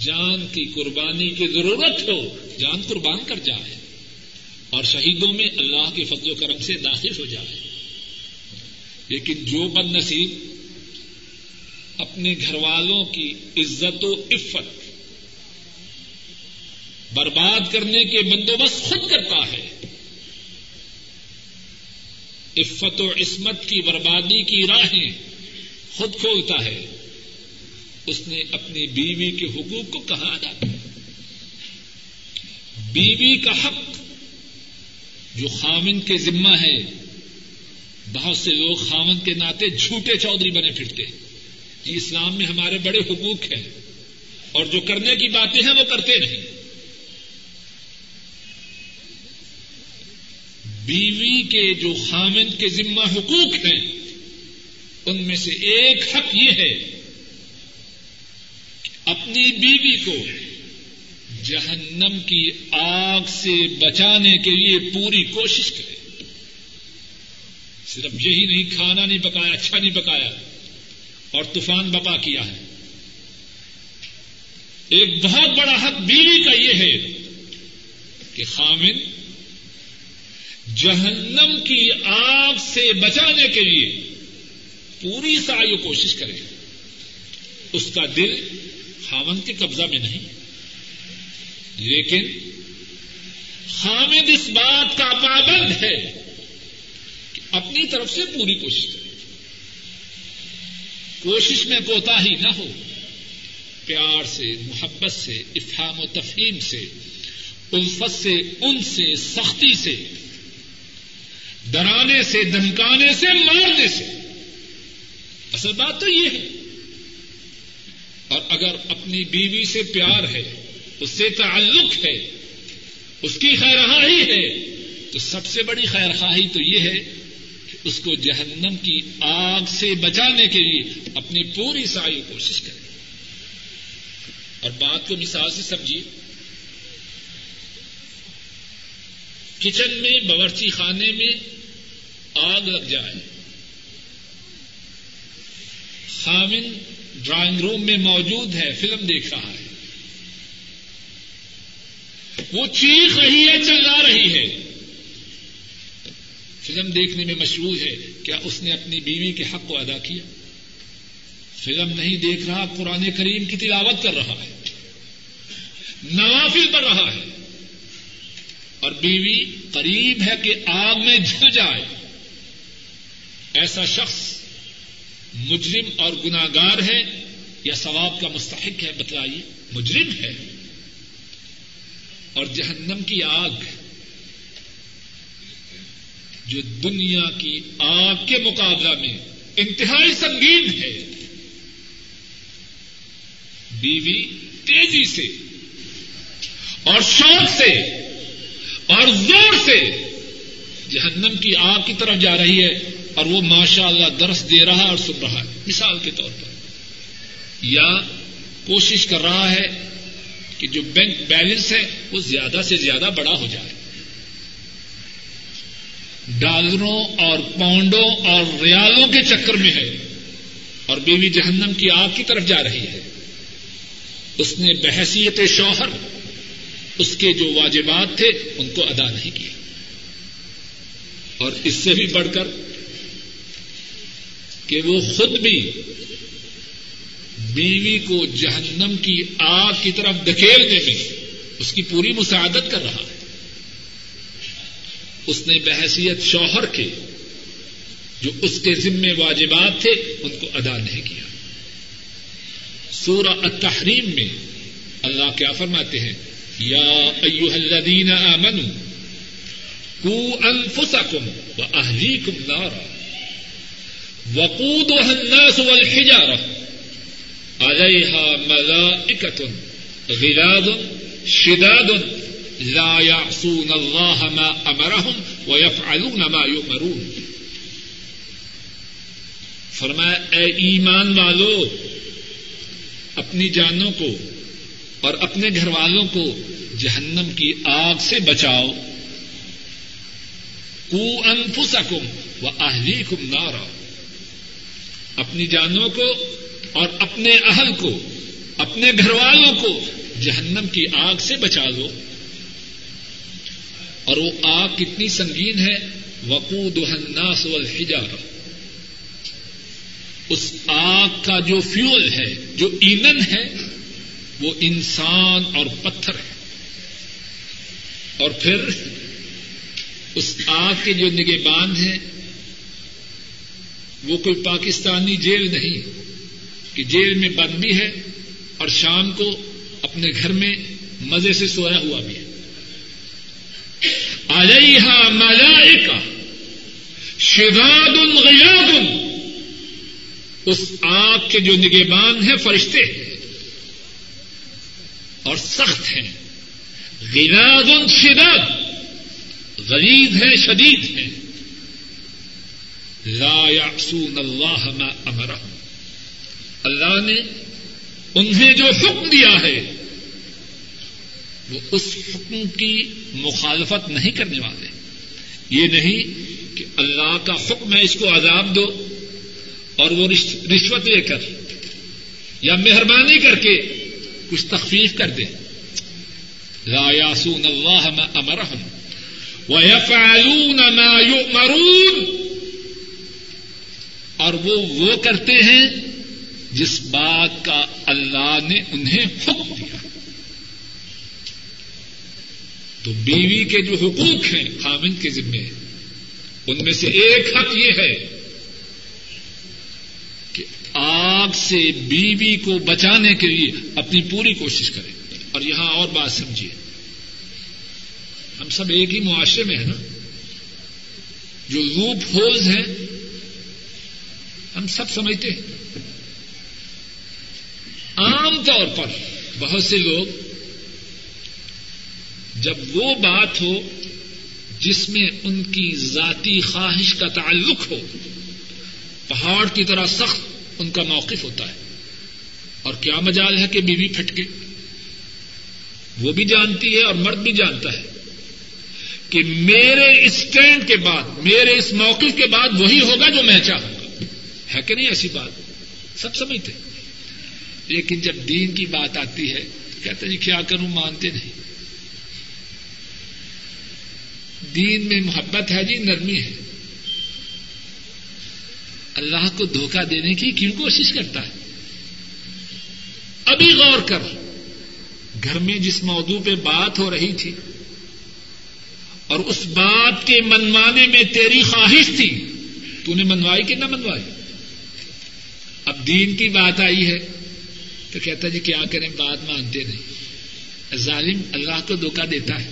جان کی قربانی کی ضرورت ہو، جان قربان کر جائے اور شہیدوں میں اللہ کے فضل و کرم سے داخل ہو جائے۔ لیکن جو بد نصیب اپنے گھر والوں کی عزت و عفت برباد کرنے کے بندوبست خود کرتا ہے، عفت و عصمت کی بربادی کی راہیں خود کھولتا ہے۔ اس نے اپنی بیوی کے حقوق کو کہاں ادا کیا؟ بیوی کا حق جو خامن کے ذمہ ہے، بہت سے لوگ خامن کے ناطے جھوٹے چودھری بنے پھرتے جی اسلام میں ہمارے بڑے حقوق ہیں اور جو کرنے کی باتیں ہیں وہ کرتے نہیں۔ بیوی کے جو خامن کے ذمہ حقوق ہیں، ان میں سے ایک حق یہ ہے اپنی بیوی کو جہنم کی آگ سے بچانے کے لیے پوری کوشش کرے۔ صرف یہی نہیں، کھانا نہیں پکایا اچھا نہیں پکایا، اور طوفان بپا کیا ہے۔ ایک بہت بڑا حق بیوی کا یہ ہے کہ خامن، جہنم کی آگ سے بچانے کے لیے پوری ساری کوشش کرے۔ اس کا دل خامن کے قبضہ میں نہیں۔ لیکن حامد اس بات کا پابند ہے کہ اپنی طرف سے پوری کوشش کرے۔ کوشش میں کوتا ہی نہ ہو۔ پیار سے، محبت سے، افہام و تفہیم سے، الفت سے، ان سے، سختی سے، ڈرانے سے، دھمکانے سے، مارنے سے۔ اصل بات تو یہ ہے اور اگر اپنی بیوی سے پیار ہے، اس سے تعلق ہے، اس کی خیرخواہی ہے، تو سب سے بڑی خیرخواہی تو یہ ہے کہ اس کو جہنم کی آگ سے بچانے کے لیے اپنی پوری ساری کوشش کرے۔ اور بات کو مثال سے سمجھیے۔ کچن میں، باورچی خانے میں آگ لگ جائے۔ خامن ڈرائنگ روم میں موجود ہے، فلم دیکھ رہا ہے۔ وہ چیخ رہی ہے، چلا رہی ہے۔ فلم دیکھنے میں مشہور ہے، کیا اس نے اپنی بیوی کے حق کو ادا کیا؟ فلم نہیں دیکھ رہا، قرآن کریم کی تلاوت کر رہا ہے۔ نوافل پڑھ رہا ہے۔ اور بیوی قریب ہے کہ آگ میں جل جائے۔ ایسا شخص مجرم اور گناگار ہے یا ثواب کا مستحق ہے بتلائیے، مجرم ہے۔ اور جہنم کی آگ، جو دنیا کی آگ کے مقابلہ میں انتہائی سنگین ہے۔ بیوی تیزی سے اور شوق سے اور زور سے جہنم کی آگ کی طرف جا رہی ہے۔ اور وہ ماشاء اللہ درس دے رہا اور سن رہا ہے۔ مثال کے طور پر۔ یا کوشش کر رہا ہے کہ جو بینک بیلنس ہے وہ زیادہ سے زیادہ بڑا ہو جائے۔ ڈالروں اور پاؤنڈوں اور ریالوں کے چکر میں ہے اور بیوی جہنم کی آگ کی طرف جا رہی ہے۔ اس نے بحثیت شوہر، اس کے جو واجبات تھے، ان کو ادا نہیں کیا اور اس سے بھی بڑھ کر کہ وہ خود بھی بیوی کو جہنم کی آگ کی طرف دھکیلنے میں اس کی پوری مساعدت کر رہا ہے۔ اس نے بحثیت شوہر کے جو اس کے ذمے واجبات تھے ان کو ادا نہیں کیا۔ سورہ التحریم میں اللہ کیا فرماتے ہیں؟ یا ایوہ الذین آمنوا کو انفسکم و اہلیکم نارا۔ وقودها الناس والحجارہ علیہ ملائکۃ غلاد شداد لا يعصون الله ما امرهم ويفعلون ما يؤمرون. فرمایا، اے ایمان والو، اپنی جانوں کو اور اپنے گھر والوں کو جہنم کی آگ سے بچاؤ. کو انفسکم و اہلیکم نارا. اپنی جانوں کو اور اپنے اہل کو، اپنے گھر والوں کو جہنم کی آگ سے بچا دو اور وہ آگ کتنی سنگین ہے۔ وقود الناس والحجارہ اس آگ کا جو فیول ہے، جو ایندھن ہے، وہ انسان اور پتھر ہے۔ اور پھر اس آگ کے جو نگہبان ہیں وہ کوئی پاکستانی جیل نہیں کہ جیل میں بند بھی ہے اور شام کو اپنے گھر میں مزے سے سویا ہوا بھی ہے۔ علیہ ملائکہ شداد غیاد اس آگ کے جو نگہبان ہیں فرشتے ہیں اور سخت ہیں۔ غلاد شداد۔ غریب ہیں، شدید ہیں۔ لا يعصون اللہ ما امرهم. اللہ نے انہیں جو حکم دیا ہے، وہ اس حکم کی مخالفت نہیں کرنے والے۔ یہ نہیں کہ اللہ کا حکم ہے، اس کو عذاب دو اور وہ رشوت لے کر یا مہربانی کر کے کچھ تخفیف کر دے۔ لا یاسون اللہ امرحم وَيَفْعَلُونَ مَا يُؤْمَرُونَ. اور وہ وہ کرتے ہیں جس بات کا اللہ نے انہیں حکم دیا۔ تو بیوی کے جو حقوق ہیں، خامن کے ذمے، ان میں سے ایک حق یہ ہے کہ آگ سے بیوی کو بچانے کے لیے اپنی پوری کوشش کرے اور یہاں اور بات سمجھیے۔ ہم سب ایک ہی معاشرے میں ہیں نا۔ جو لوپ ہولز ہیں ہم سب سمجھتے ہیں۔ عام طور پر بہت سے لوگ جب وہ بات ہو جس میں ان کی ذاتی خواہش کا تعلق ہو، پہاڑ کی طرح سخت ان کا موقف ہوتا ہے۔ اور کیا مجال ہے کہ بیوی پھٹکے۔ وہ بھی جانتی ہے اور مرد بھی جانتا ہے کہ میرے اسٹینڈ کے بعد، میرے اس موقف کے بعد وہی ہوگا جو میں چاہوں۔ ہے کہ نہیں ایسی بات؟ سب سمجھتے لیکن جب دین کی بات آتی ہے، کہتے جی کیا کروں مانتے نہیں؟ دین میں محبت ہے جی نرمی ہے۔ اللہ کو دھوکہ دینے کی کیوں کوشش کرتا ہے؟ ابھی غور کر گھر میں جس موضوع پہ بات ہو رہی تھی، اور اس بات کے منوانے میں تیری خواہش تھی، تو نے منوائی کہ نہ منوائی؟ اب دین کی بات آئی ہے تو کہتا جی کیا کریں؟ بات مانتے نہیں۔ ظالم اللہ کو دھوکہ دیتا ہے۔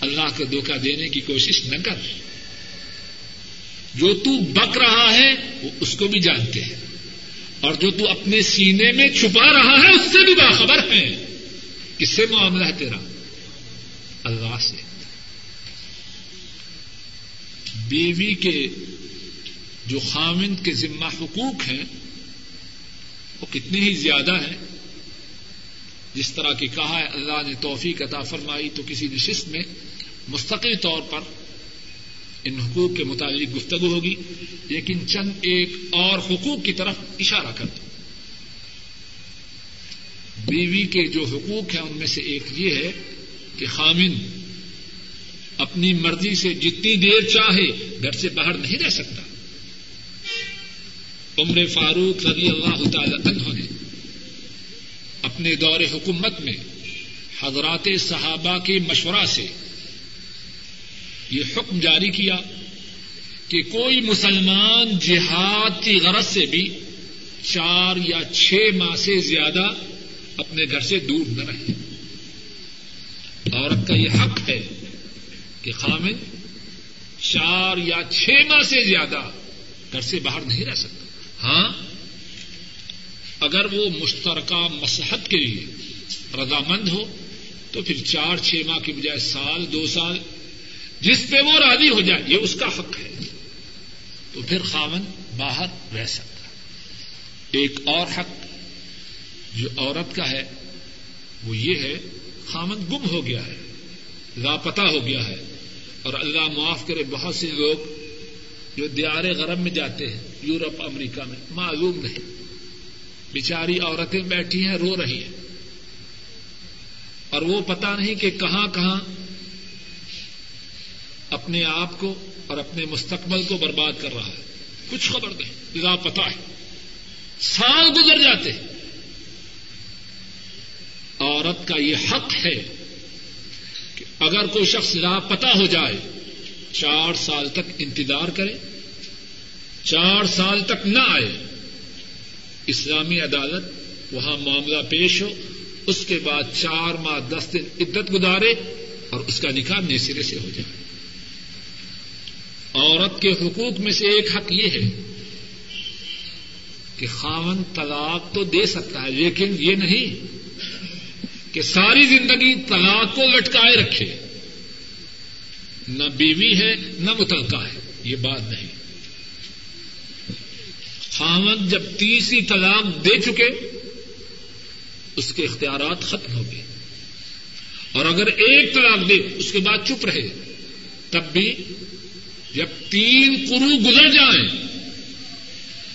اللہ کو دھوکہ دینے کی کوشش نہ کر۔ جو تو بک رہا ہے، وہ اس کو بھی جانتے ہیں۔ اور جو تو اپنے سینے میں چھپا رہا ہے، اس سے بھی باخبر ہے کس سے معاملہ ہے تیرا۔ اللہ سے۔ بیوی کے جو خامند کے ذمہ حقوق ہیں، وہ کتنے ہی زیادہ ہیں۔ جس طرح کی کہا ہے، اللہ نے توفیق عطا فرمائی تو کسی نشست میں مستقل طور پر ان حقوق کے متعلق گفتگو ہوگی، لیکن چند ایک اور حقوق کی طرف اشارہ کر دوں۔ بیوی کے جو حقوق ہیں، ان میں سے ایک یہ ہے کہ خامن اپنی مرضی سے جتنی دیر چاہے گھر سے باہر نہیں رہ سکتا۔ عمر فاروق رضی اللہ تعالی عنہ نے اپنے دور حکومت میں حضرات صحابہ کے مشورہ سے یہ حکم جاری کیا کہ کوئی مسلمان جہاد کی غرض سے بھی چار یا چھ ماہ سے زیادہ اپنے گھر سے دور نہ رہے۔ عورت کا یہ حق ہے کہ خامد چار یا چھ ماہ سے زیادہ گھر سے باہر نہیں رہ سکتا۔ ہاں؟ اگر وہ مشترکہ مسحت کے لیے رضامند ہو، تو پھر چار چھ ماہ کی بجائے سال، دو سال، جس پہ وہ راضی ہو جائے، یہ اس کا حق ہے۔ تو پھر خاون باہر رہ سکتا ایک اور حق جو عورت کا ہے، وہ یہ ہے خامن گم ہو گیا ہے لاپتا ہو گیا ہے، اور اللہ معاف کرے، بہت سے لوگ جو دیار غرب میں جاتے ہیں، یورپ، امریکہ میں، معلوم نہیں۔ بیچاری عورتیں بیٹھی ہیں، رو رہی ہیں۔ اور وہ پتا نہیں کہ کہاں کہاں اپنے آپ کو اور اپنے مستقبل کو برباد کر رہا ہے۔ کچھ خبر نہیں لا پتا ہے۔ سال گزر جاتے عورت کا یہ حق ہے کہ اگر کوئی شخص لاپتا ہو جائے چار سال تک انتظار کرے، چار سال تک نہ آئے۔ اسلامی عدالت وہاں معاملہ پیش ہو، اس کے بعد چار ماہ دس دن عدت گزارے اور اس کا نکاح نئے سرے سے ہو جائے۔ عورت کے حقوق میں سے ایک حق یہ ہے کہ خاون طلاق تو دے سکتا ہے، لیکن یہ نہیں کہ ساری زندگی طلاق کو لٹکائے رکھے۔ نہ بیوی ہے نہ متعلقہ ہے یہ بات نہیں خاون جب تیسری طلاق دے چکے اس کے اختیارات ختم ہو گئے اور اگر ایک طلاق دے اس کے بعد چپ رہے تب بھی جب تین قرو گزر جائیں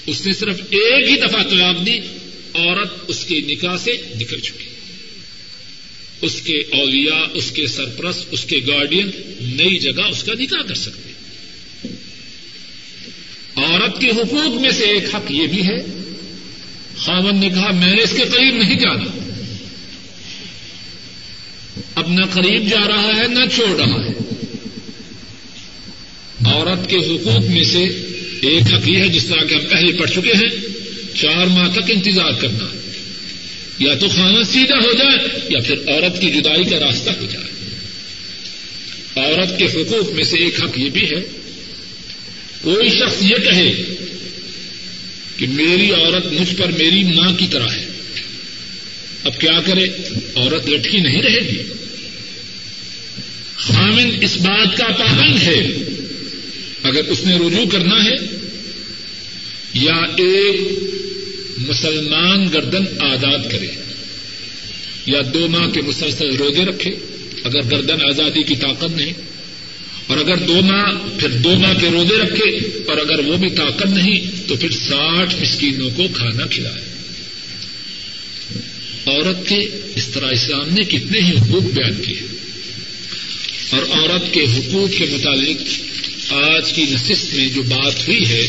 اس نے صرف ایک ہی دفعہ طلاق دی، عورت اس کے نکاح سے نکل چکی۔ اس کے اولیاء، اس کے سرپرست، اس کے گارڈین نئی جگہ اس کا نکاح کر سکتے عورت کے حقوق میں سے ایک حق یہ بھی ہے، خاون نے کہا میں نے اس کے قریب نہیں جانا۔ اب نہ قریب جا رہا ہے، نہ چھوڑ رہا ہے۔ عورت کے حقوق میں سے ایک حق یہ ہے جس طرح کہ ہم پہلے پڑھ چکے ہیں، چار ماہ تک انتظار کرنا۔ یا تو کھانا سیدھا ہو جائے یا پھر عورت کی جدائی کا راستہ ہو جائے۔ عورت کے حقوق میں سے ایک حق یہ بھی ہے۔ کوئی شخص یہ کہے کہ میری عورت مجھ پر میری ماں کی طرح ہے۔ اب کیا کرے؟ عورت لٹکی نہیں رہے گی۔ خامن اس بات کا پابند ہے۔ اگر اس نے رجوع کرنا ہے یا ایک مسلمان گردن آزاد کرے یا دو ماہ کے مسلسل روزے رکھے، اگر گردن آزادی کی طاقت نہیں، اور اگر دو ماہ، پھر دو ماہ کے روزے رکھے، اور اگر وہ بھی طاقت نہیں، تو پھر ساٹھ مسکینوں کو کھانا کھلائے۔ عورت کے اس طرح اسلام نے کتنے ہی حقوق بیان کیے۔ اور عورت کے حقوق کے متعلق آج کی نصف میں جو بات ہوئی ہے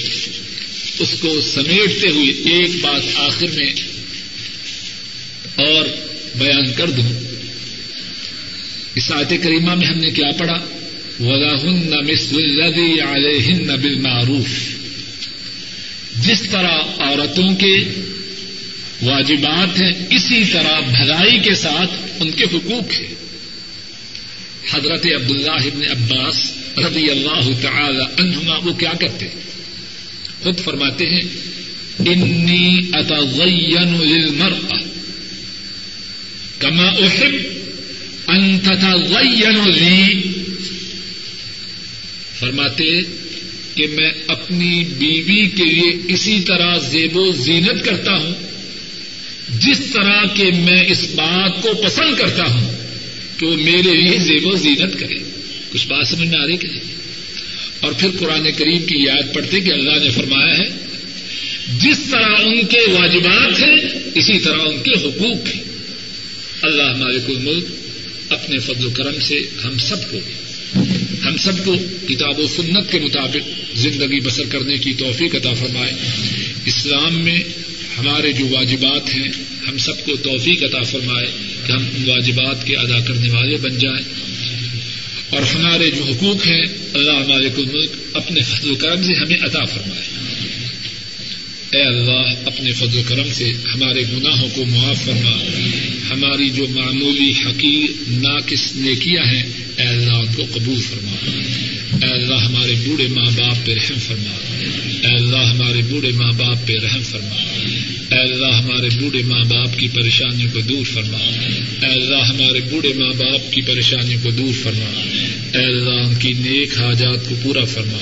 اس کو سمیٹتے ہوئے ایک بات آخر میں اور بیان کر دوں۔ اس آیت کریمہ میں ہم نے کیا پڑھا؟ ولا ہن الذي عليهن بالمعروف۔ جس طرح عورتوں کے واجبات ہیں، اسی طرح بھلائی کے ساتھ ان کے حقوق ہیں۔ حضرت عبداللہ ابن عباس رضی اللہ تعالی عنہما وہ کیا کرتے؟ ہیں خود فرماتے ہیں انی اتغین للمرأة کما احب ان تتغین لی. فرماتے کہ میں اپنی بیوی کے لیے اسی طرح زیب و زینت کرتا ہوں، جس طرح کہ میں اس بات کو پسند کرتا ہوں کہ وہ میرے لیے زیب و زینت کرے۔ کچھ بات سمجھ میں آ رہی کہ اور پھر قرآن کریم کی یاد پڑھتے کہ اللہ نے فرمایا ہے، جس طرح ان کے واجبات ہیں، اسی طرح ان کے حقوق ہیں۔ اللہ مالک الملک اپنے فضل و کرم سے ہم سب کو، ہم سب کو کتاب و سنت کے مطابق زندگی بسر کرنے کی توفیق عطا فرمائے۔ اسلام میں ہمارے جو واجبات ہیں، ہم سب کو توفیق عطا فرمائے کہ ہم ان واجبات کے ادا کرنے والے بن جائیں۔ اور ہمارے جو حقوق ہیں، اللہ مالک الملک اپنے فضل و کرم سے ہمیں عطا فرمائے۔ اے اللہ، اپنے فضل و کرم سے ہمارے گناہوں کو معاف فرما۔ ہماری جو معمولی حقیر، ناقص نیکیاں ہیں، اے اللہ ان کو قبول فرما۔ اے اللہ ہمارے بوڑھے ماں باپ پہ رحم فرما۔ اے اللہ ہمارے بوڑھے ماں باپ پہ رحم فرما۔ اے اللہ ہمارے بوڑھے ماں باپ کی پریشانیوں کو دور فرما۔ اے اللہ ہمارے بوڑھے ماں باپ کی پریشانیوں کو دور فرما۔ اے اللہ ان کی نیک حاجات کو پورا فرما۔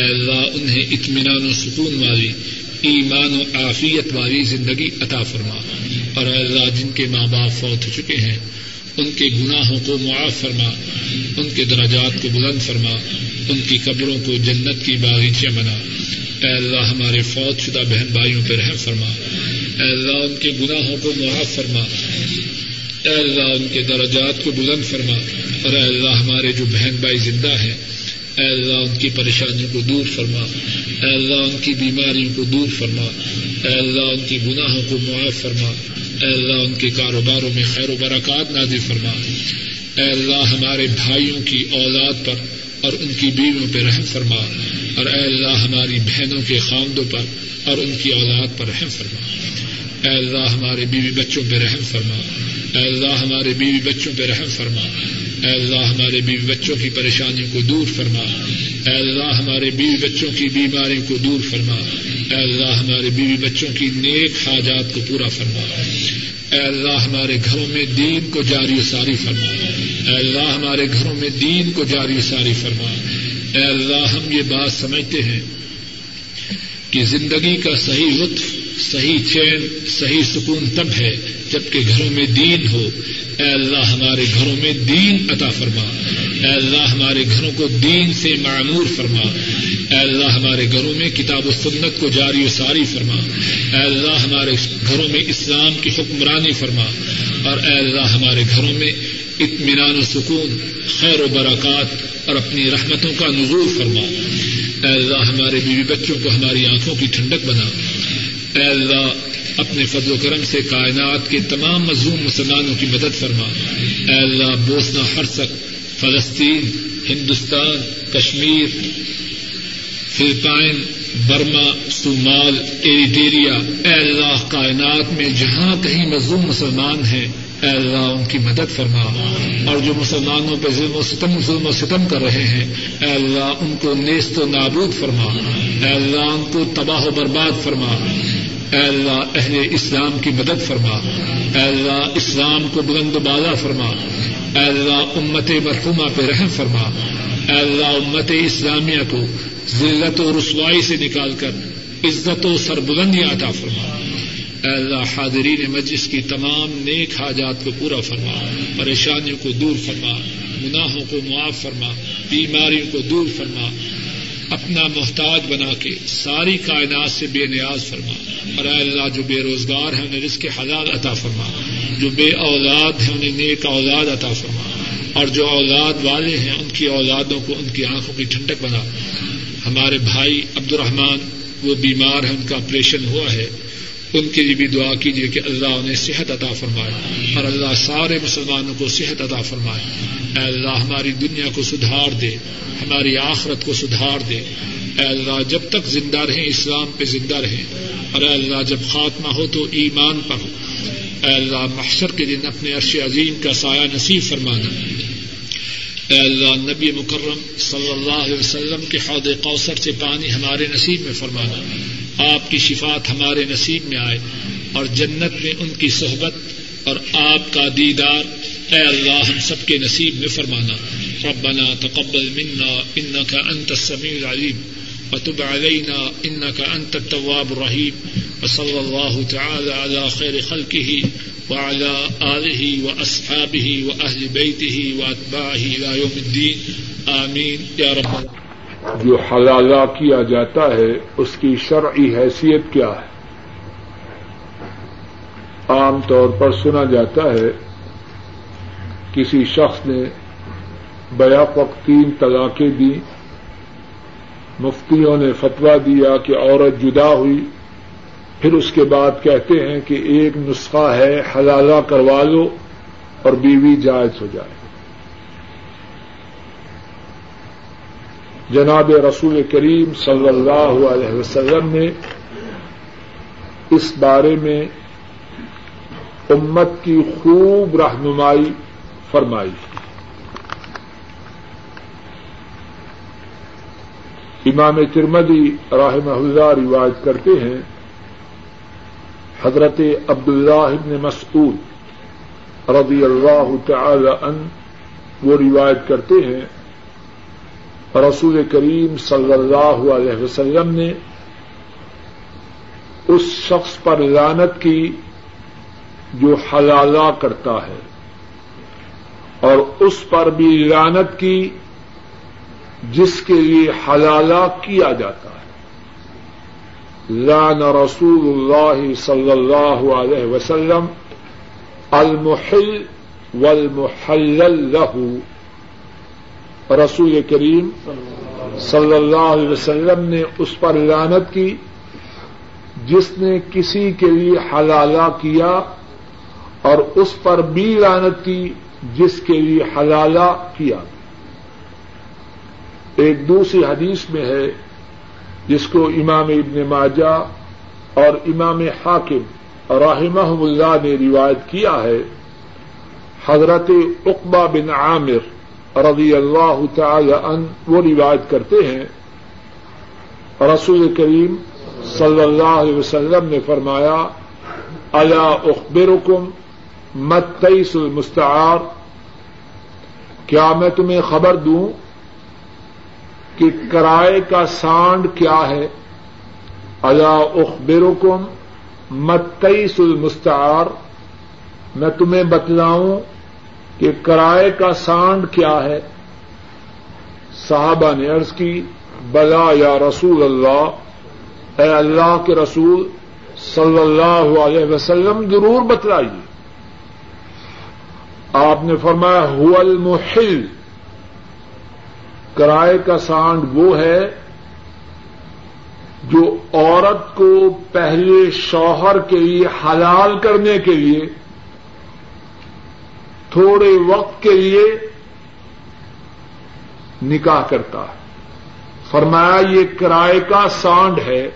اے اللہ انہیں اطمینان و سکون والی، ایمان و عافیت والی زندگی عطا فرما۔ اور اے اللہ جن کے ماں باپ فوت ہو چکے ہیں ان کے گناہوں کو معاف فرما، ان کے دراجات کو بلند فرما، ان کی قبروں کو جنت کی باغیچے بنا۔ اے اللہ، ہمارے فوت شدہ بہن بھائیوں پہ رحم فرما۔ اے اللہ، ان کے گناہوں کو معاف فرما۔ اے اللہ، ان کے درجات کو بلند فرما۔ اور اے اللہ، ہمارے جو بہن بھائی زندہ ہیں، اے اللہ، ان کی پریشانیوں کو دور فرما۔ اے اللہ، ان کی بیماریوں کو دور فرما۔ اے اللہ، ان کی گناہوں کو معاف فرما۔ اے اللہ ان کے کاروباروں میں خیر و برکات نازل فرما۔ اے اللہ ہمارے بھائیوں کی اولاد پر اور ان کی بیویوں پہ رحم فرما۔ اور اے اللہ ہماری بہنوں کے خاندوں پر اور ان کی اولاد پر رحم فرما۔ اے اللہ ہمارے بیوی بچوں پہ رحم فرما۔ اے اللہ ہمارے بیوی بچوں پہ رحم فرما۔ اے اللہ ہمارے بیوی بچوں کی پریشانیوں کو دور فرما۔ اے اللہ ہمارے بیوی بچوں کی بیماریوں کو دور فرما۔ اے اللہ ہمارے بیوی بچوں کی نیک حاجات کو پورا فرما۔ اے اللہ ہمارے گھروں میں دین کو جاری و ساری فرما۔ اے اللہ ہمارے گھروں میں دین کو جاری و ساری فرما۔ اے اللہ ہم یہ بات سمجھتے ہیں کہ زندگی کا صحیح لطف، صحیح چین، صحیح سکون تب ہے جبکہ گھروں میں دین ہو، اے اللہ ہمارے گھروں میں دین عطا فرما۔ اے اللہ ہمارے گھروں کو دین سے معمور فرما۔ اے اللہ ہمارے گھروں میں کتاب و سنت کو جاری و ساری فرما۔ اے اللہ ہمارے گھروں میں اسلام کی حکمرانی فرما۔ اور اے اللہ ہمارے گھروں میں اطمینان و سکون، خیر و برکات اور اپنی رحمتوں کا نظور فرما۔ اے اللہ ہمارے بیوی بچوں کو ہماری آنکھوں کی ٹھنڈک بنا۔ اے اللہ اپنے فضل و کرم سے کائنات کے تمام مظلوم مسلمانوں کی مدد فرما۔ اے اللہ، بوسنا ہرسک فلسطین، ہندوستان، کشمیر، فلپائن، برما، صومال، ایریٹیریا۔ اے اللہ، کائنات میں جہاں کہیں مظلوم مسلمان ہیں، اے اللہ، ان کی مدد فرما۔ اور جو مسلمانوں پہ ظلم و ستم، ظلم و ستم کر رہے ہیں، اے اللہ، ان کو نیست و نابود فرما۔ اے اللہ، ان کو تباہ و برباد فرما۔ اے اللہ اہل اسلام کی مدد فرما۔ اے اللہ اسلام کو بلند بالا فرما۔ اے اللہ امت مرحوما پہ رحم فرما۔ اے اللہ امت اسلامیہ کو ذلت و رسوائی سے نکال کر عزت و سربلندی عطا فرما۔ اے اللہ حاضرین مجلس کی تمام نیک حاجات کو پورا فرما۔ پریشانیوں کو دور فرما۔ گناہوں کو معاف فرما۔ بیماریوں کو دور فرما۔ اپنا محتاج بنا کے ساری کائنات سے بے نیاز فرما۔ اور اے اللہ، جو بے روزگار ہے، انہیں رزق حلال عطا فرما۔ جو بے اولاد ہیں انہیں نیک اولاد عطا فرما۔ اور جو اولاد والے ہیں، ان کی اولادوں کو ان کی آنکھوں کی ٹھنڈک بنا۔ ہمارے بھائی عبد الرحمان وہ بیمار ہیں، ان کا آپریشن ہوا ہے۔ ان کے لیے بھی دعا کیجیے کہ اللہ انہیں صحت عطا فرمائے اور اللہ سارے مسلمانوں کو صحت عطا فرمائے۔ اے اللہ، ہماری دنیا کو سدھار دے، ہماری آخرت کو سدھار دے۔ اے اللہ، جب تک زندہ رہیں، اسلام پہ زندہ رہیں۔ اور اے اللہ، جب خاتمہ ہو تو ایمان پر ہو۔ اے اللہ، محشر کے دن اپنے عرش عظیم کا سایہ نصیب فرمانا۔ اے اللہ، نبی مکرم صلی اللہ علیہ وسلم کے حوض کوثر سے پانی ہمارے نصیب میں فرمانا۔ آپ کی شفات ہمارے نصیب میں آئے اور جنت میں ان کی صحبت اور آپ کا دیدار اے اللہ ہم سب کے نصیب میں فرمانا۔ ربنا تقبل منا انك انت السميع العليم وتب علينا انك انت التواب الرحيم وصلى الله تعالى على خير خلقه وعلى آله وأصحابه وأهل بيته وأتباعه إلى يوم الدين. آمين. يا رب جو حلالہ کیا جاتا ہے، اس کی شرعی حیثیت کیا ہے؟ عام طور پر سنا جاتا ہے، کسی شخص نے بیک وقت تین طلاقیں دی مفتیوں نے فتوا دیا کہ عورت جدا ہوئی پھر اس کے بعد کہتے ہیں کہ ایک نسخہ ہے، حلالہ کروا لو اور بیوی جائز ہو جائے۔ جناب رسول کریم صلی اللہ علیہ وسلم نے اس بارے میں امت کی خوب رہنمائی فرمائی۔ امام ترمدی رحمہ اللہ روایت کرتے ہیں حضرت عبداللہ بن مسعود رضی اللہ تعالی ان وہ روایت کرتے ہیں، رسول کریم صلی اللہ علیہ وسلم نے اس شخص پر لانت کی جو حلالہ کرتا ہے اور اس پر بھی لانت کی جس کے لیے حلالہ کیا جاتا ہے۔ لان رسول اللہ صلی اللہ علیہ وسلم المحل والمحلل له. رسول کریم صلی اللہ علیہ وسلم نے اس پر لانت کی، جس نے کسی کے لیے حلالہ کیا اور اس پر بھی لانت کی، جس کے لیے حلالہ کیا۔ ایک دوسری حدیث میں ہے جس کو امام ابن ماجہ اور امام حاکم رحمہ اللہ نے روایت کیا ہے، حضرت اقبا بن عامر رضی اللہ تعالی ان وہ روایت کرتے ہیں۔ رسول کریم صلی اللہ علیہ وسلم نے فرمایا اللہ اخبرکم مت المستعار کیا میں تمہیں خبر دوں کہ کرائے کا سانڈ کیا ہے؟ اللہ اخبرکم متعیس المستعار، میں تمہیں بتلاؤں کہ کرائے کا سانڈ کیا ہے۔ صحابہ نے عرض کی، بلا یا رسول اللہ، اے اللہ کے رسول، صلی اللہ علیہ وسلم ضرور بتلائیے۔ آپ نے فرمایا ہو المحل کرائے کا سانڈ وہ ہے جو عورت کو پہلے شوہر کے لیے حلال کرنے کے لیے، تھوڑے وقت کے لیے نکاح کرتا ہے۔ فرمایا یہ کرائے کا سانڈ ہے۔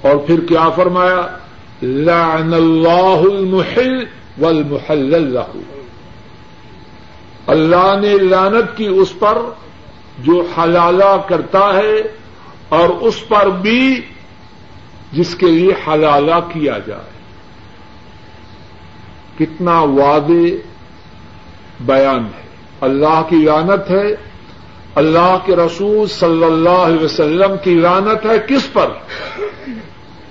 اور پھر کیا فرمایا؟ لعن اللہ المحل والمحل اللہ اللہ نے لانت کی اس پر جو حلالہ کرتا ہے اور اس پر بھی جس کے لیے حلالہ کیا جائے۔ کتنا واضح بیان ہے۔ اللہ کی لانت ہے۔ اللہ کے رسول صلی اللہ علیہ وسلم کی لانت ہے کس پر؟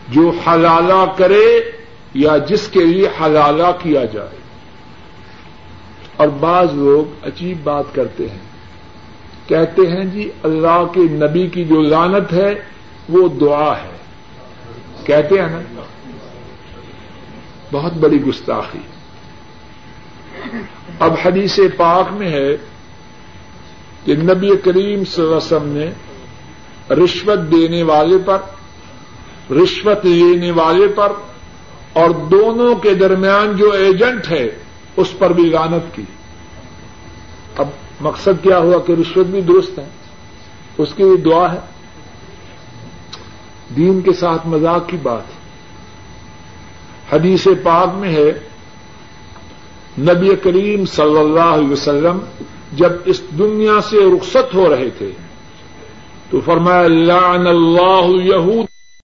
جو حلالہ کرے یا جس کے لیے حلالہ کیا جائے۔ اور بعض لوگ عجیب بات کرتے ہیں۔ کہتے ہیں جی اللہ کے نبی کی جو لانت ہے، وہ دعا ہے۔ کہتے ہیں نا؟ بہت بڑی گستاخی۔ اب حدیث پاک میں ہے کہ نبی کریم صلی اللہ علیہ وسلم نے رشوت دینے والے پر، رشوت لینے والے پر اور دونوں کے درمیان جو ایجنٹ ہے اس پر بھی لانت کی۔ اب مقصد کیا ہوا کہ رشوت بھی درست ہے اس کی بھی دعا ہے۔ دین کے ساتھ مذاق کی بات۔ ہے حدیث پاک میں ہے، نبی کریم صلی اللہ علیہ وسلم جب اس دنیا سے رخصت ہو رہے تھے تو فرمایا لعن اللہ یہود۔